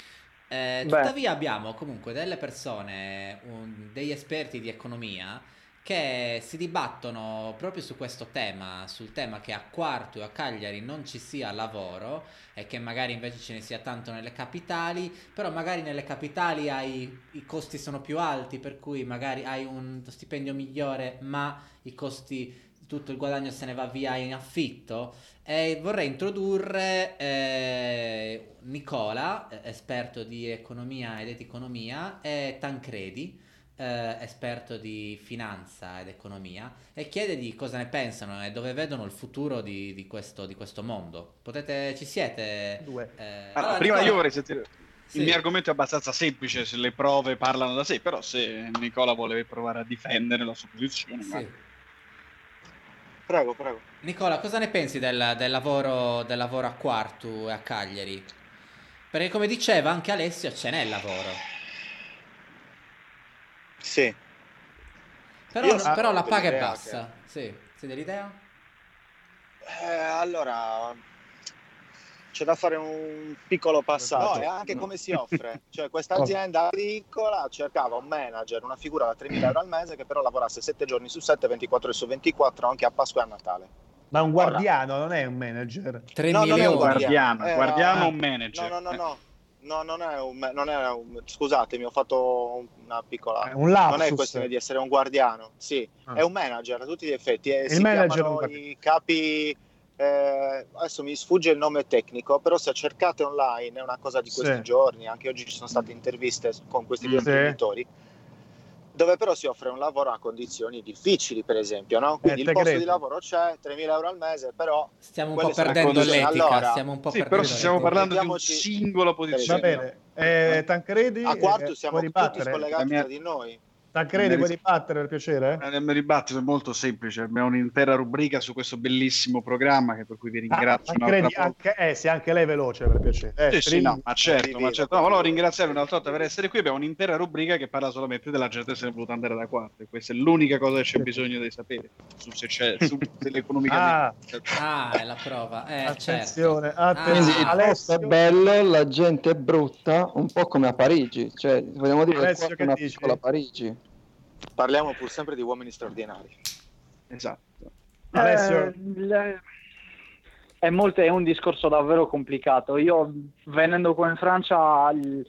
Eh, tuttavia abbiamo comunque delle persone, un- degli esperti di economia che si dibattono proprio su questo tema, sul tema che a Quartu e a Cagliari non ci sia lavoro e che magari invece ce ne sia tanto nelle capitali, però magari nelle capitali hai, i costi sono più alti, per cui magari hai un stipendio migliore, ma i costi, tutto il guadagno se ne va via in affitto. E vorrei introdurre eh, Nicola, eh, esperto di economia ed economia, e Tancredi, eh, esperto di finanza ed economia, e chiedergli cosa ne pensano e dove vedono il futuro di, di questo, di questo mondo. Potete, ci siete? Due. Eh, Allora, allora, prima Nicola- io vorrei sentire. Sì. Il mio argomento è abbastanza semplice, se le prove parlano da sé, però se Nicola vuole provare a difendere la sua posizione, Sì. ma- Prego, prego. Nicola, cosa ne pensi del, del lavoro, del lavoro a Quartu e a Cagliari? Perché come diceva anche Alessio, ce n'è il lavoro. Sì. Però, Io però la paga è bassa. Sì, sei dell'idea? Eh, allora, c'è da fare un piccolo passaggio. No, e anche no. come si offre. Cioè, questa azienda agricola cercava un manager, una figura da 3.000 euro al mese che però lavorasse 7 giorni su 7, 24 ore su 24, anche a Pasqua e a Natale. Ma un guardiano, non è un manager. 3 No, non è un milioni. guardiano, Era- guardiano o No, manager? no, no, no. No, non è un, non è un- scusatemi, ho fatto una piccola. È un lapsus. Non è questione di essere un guardiano, sì, Ah. è un manager a tutti gli effetti. E Il si manager chiamano i capi. Eh, adesso mi sfugge il nome tecnico, però se cercate online è una cosa di questi Sì. giorni. Anche oggi ci sono state interviste con questi due Sì. imprenditori. dove però si offre un lavoro a condizioni difficili, per esempio, no? Quindi Eh, il posto credo. di lavoro c'è, 3.000 euro al mese, però... Stiamo un po' perdendo l'etica, Allora, stiamo un po' Sì, però perdendo stiamo l'etica. parlando di un singolo Va posizione. bene. Eh, Tancredi, A quarto eh, siamo tutti scollegati mia- tra di noi. Tancredi, Mi puoi ribattere per piacere? Eh, Il dibattito è molto semplice, abbiamo un'intera rubrica su questo bellissimo programma che per cui vi Ah, ringrazio. Tancredi, un'altra volta. anche, eh, sì, anche lei è veloce per piacere. Eh, Sì, sì, no, ma certo, ma certo. No, volevo ringraziarvi un'altra volta per essere qui. Abbiamo un'intera rubrica che parla solamente della gente se ne è voluta andare da quarto. E questa è l'unica cosa che c'è bisogno di sapere su se c'è su se l'economicamente. Ah, è la prova. Eh, Attenzione, certo. attenzione. Quindi Ah, posto è bello, la gente è brutta, un po' come a Parigi. Cioè, vogliamo dire che Alessio, è piccola Parigi. Parliamo pur sempre di uomini straordinari. Esatto. Alessio, Eh, le- è, molto, è un discorso davvero complicato. Io venendo qua in Francia il-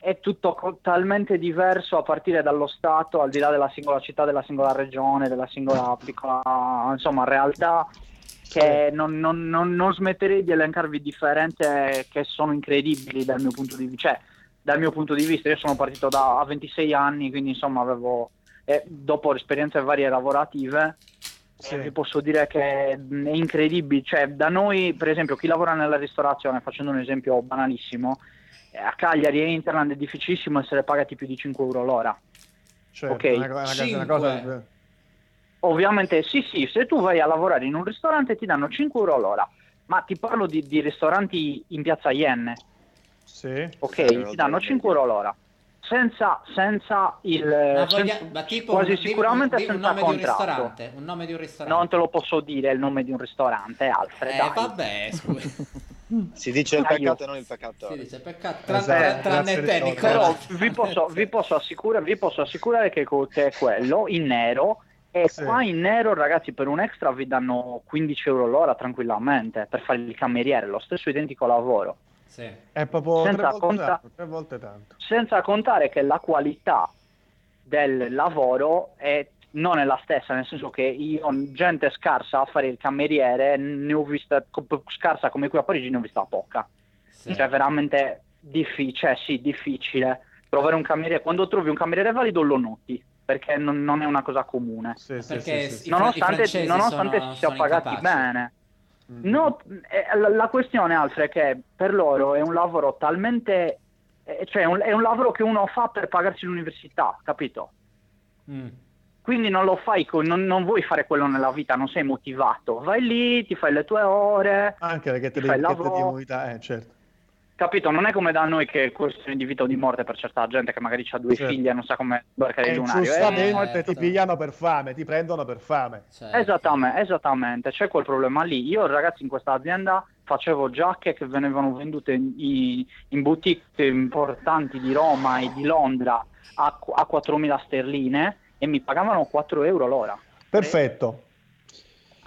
è tutto co- talmente diverso a partire dallo Stato, al di là della singola città, della singola regione, della singola piccola insomma, realtà, che non, non- non- non smetterei di elencarvi differenze che sono incredibili dal mio punto di vista. Cioè, dal mio punto di vista, io sono partito da a 26 anni, quindi insomma avevo, eh, dopo esperienze varie lavorative, Sì. eh, vi posso dire che è incredibile. Cioè, da noi, per esempio, chi lavora nella ristorazione, facendo un esempio banalissimo, eh, a Cagliari e Interland è difficilissimo essere pagati più di 5 euro l'ora. certo, ok. una, una una cosa-. Ovviamente, sì, sì, se tu vai a lavorare in un ristorante ti danno 5 euro l'ora, ma ti parlo di, di ristoranti in piazza Ienne, Sì. ok? Ti danno 5 euro l'ora. Senza, senza il Ma, senza- voglia- ma tipo quasi un, sicuramente un senza nome di un contratto. ristorante. Un nome di un ristorante. Non te lo posso dire il nome di un ristorante, Alfred. Eh, dai. vabbè, scusa. Si dice il peccato e non il peccatore. Si dice peccato. Tra, Esatto, tra- tranne te, Nicola. Vi posso, vi posso assicurare, vi posso assicurare che è quello in nero. E Sì. qua in nero, ragazzi, per un extra vi danno 15 euro l'ora tranquillamente per fare il cameriere, lo stesso identico lavoro. Sì. È proprio tre Senza volte, conta- tanto, tre volte tanto. Senza contare che la qualità del lavoro è, non è la stessa, nel senso che io, gente scarsa a fare il cameriere, ne ho vista scarsa come qui a Parigi, ne ho vista poca. Sì. Cioè, veramente difficile, sì, difficile. Trovare un cameriere, quando trovi un cameriere valido lo noti, perché non, non è una cosa comune. Sì, sì, Perché sì, sì, Nonostante, nonostante sono- si sia pagati incapaci. bene. Mm. No, eh, la, questione Alfred è che per loro è un lavoro talmente... eh, cioè è un, lavoro che uno fa per pagarsi l'università, capito? Mm. Quindi non lo fai, con- non, non vuoi fare quello nella vita, non sei motivato. Vai lì, ti fai le tue ore, Anche perché te Fai devi il che te lavoro. di immunità, eh, certo. Capito? Non è come da noi che è questione di vita o di morte per certa gente che magari ha due Certo. figli e non sa come sbarcare E il lunario. Eh, giustamente certo. ti pigliano per fame, ti prendono per fame. Certo. Esattamente, esattamente, c'è quel problema lì. Io ragazzi in questa azienda facevo giacche che venivano vendute in, in boutique importanti di Roma e di Londra a, a 4.000 sterline e mi pagavano 4 euro l'ora. Perfetto.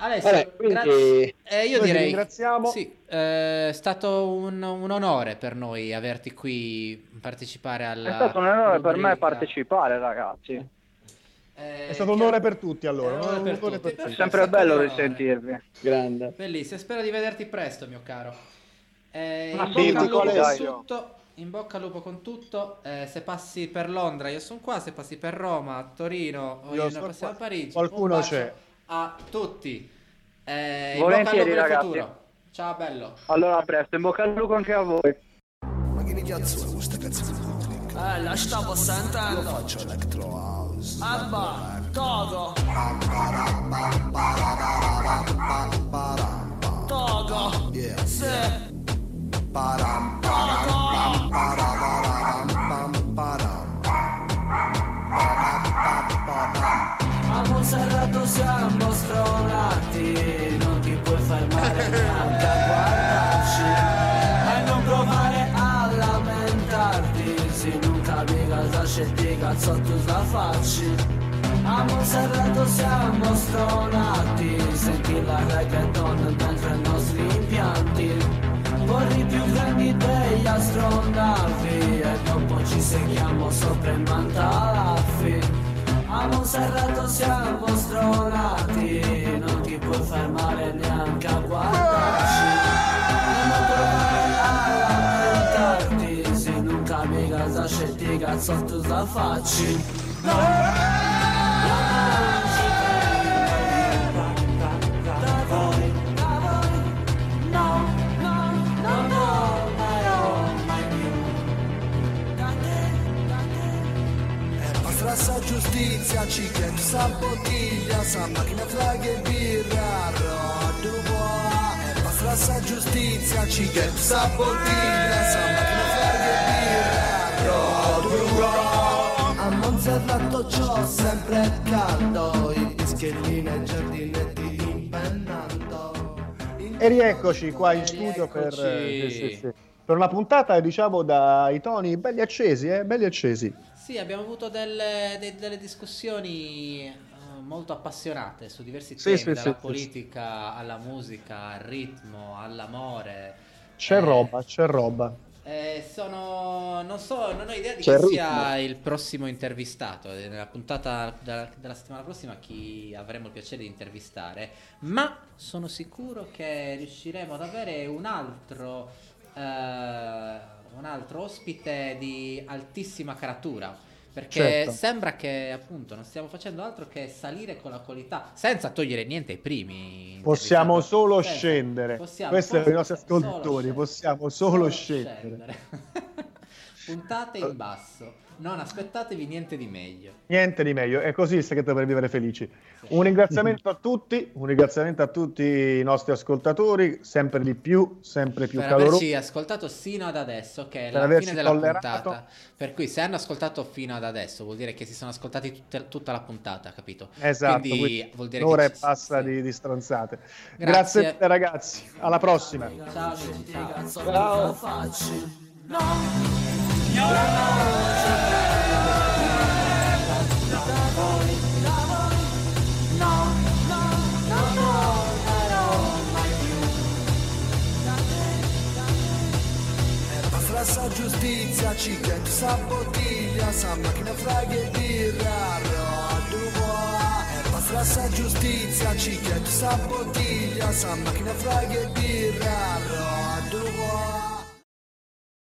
Alessio, Vabbè, quindi- grazie. Eh, io Noi direi ringraziamo. Sì, eh, è stato un, un onore per noi averti qui partecipare alla È stato un onore per me rubrica. partecipare ragazzi. Eh, È stato un onore per tutti allora. È un onore un per tutti, per tutti. Sempre è bello risentirvi. Grande. Bellissimo, spero di vederti presto, mio caro. Eh, Ma in, sì, bocca al lupo con Alessio. tutto, in bocca al lupo con tutto. Eh, se passi per Londra, io sono qua. Se passi per Roma, Torino, o Io io sono passiamo a. Parigi. Qualcuno c'è. A tutti. Eh, in Volentieri, bocca al lupo nel ragazzi. futuro. Ciao, bello. Allora a presto, in bocca al lupo anche a voi. Ma che cazzo è questa canzone di Eh, la stavo sentendo. Faccio electro house. Abba, Togo. Togo. Yeah. Sì. Param, param, pam, pararam, pam, param. A Siamo stronati, non ti puoi fermare neanche a guardarci e non provare a lamentarti, se non capi cosa c'è di cazzo tu la facci. A Monserrato siamo stronati, senti la reggaeton dentro i nostri impianti. Porri più grandi degli astronauti e dopo ci seguiamo sopra il mantalaffi. A Monserrato siamo stronati, non ti puoi fermare neanche a guardarci. Non provare a lamentarti, se non c'è di cazzo tu la facci. no, giustizia, ci che sa bottiglia, sa macchina flag e birra, rodu boa. E basta sa giustizia, ci che sa bottiglia, sa macchina flag e birra, rodu boa. A Monserrato c'ho sempre caldo, i bischellini e giardinetti impennando. E rieccoci qua in studio per, Rieccoci. eh, sì, sì, sì. Per una puntata, diciamo, dai toni belli accesi, eh? belli accesi. Sì, abbiamo avuto delle, de- delle discussioni eh, molto appassionate su diversi Sì, temi, sì, dalla sì, politica alla musica, al ritmo, all'amore. C'è roba, c'è roba. Eh, sono, non so, non ho idea di C'è chi il sia il prossimo intervistato. Eh, Nella puntata della, della settimana prossima chi avremo il piacere di intervistare. Ma sono sicuro che riusciremo ad avere un altro, eh, un altro ospite di altissima caratura. Perché Certo. sembra che appunto non stiamo facendo altro che salire con la qualità, senza togliere niente ai primi. Possiamo solo Senza- scendere. possiamo Questo è per i nostri solo ascoltatori, possiamo solo scendere. Puntate in basso. Non aspettatevi niente di meglio. Niente di meglio, è così il segreto per vivere felici. Un ringraziamento a tutti, un ringraziamento a tutti i nostri ascoltatori, sempre di più, sempre più per caloroso. averci ascoltato sino ad adesso, che è Per la fine della tollerato. puntata. Per cui, se hanno ascoltato fino ad adesso, vuol dire che si sono ascoltati tutte- tutta la puntata, capito? Esatto, Quindi quindi vuol dire un'ora che e passa di, di stronzate. Grazie. Grazie a te ragazzi, alla prossima. Ciao, amici, ciao. Cazzo, sa giustizia, ci che sa bottiglia, sa macchina flag e birra, rodu boa. E basta sa giustizia, ci che sa bottiglia, sa macchina flag e birra, rodu boa.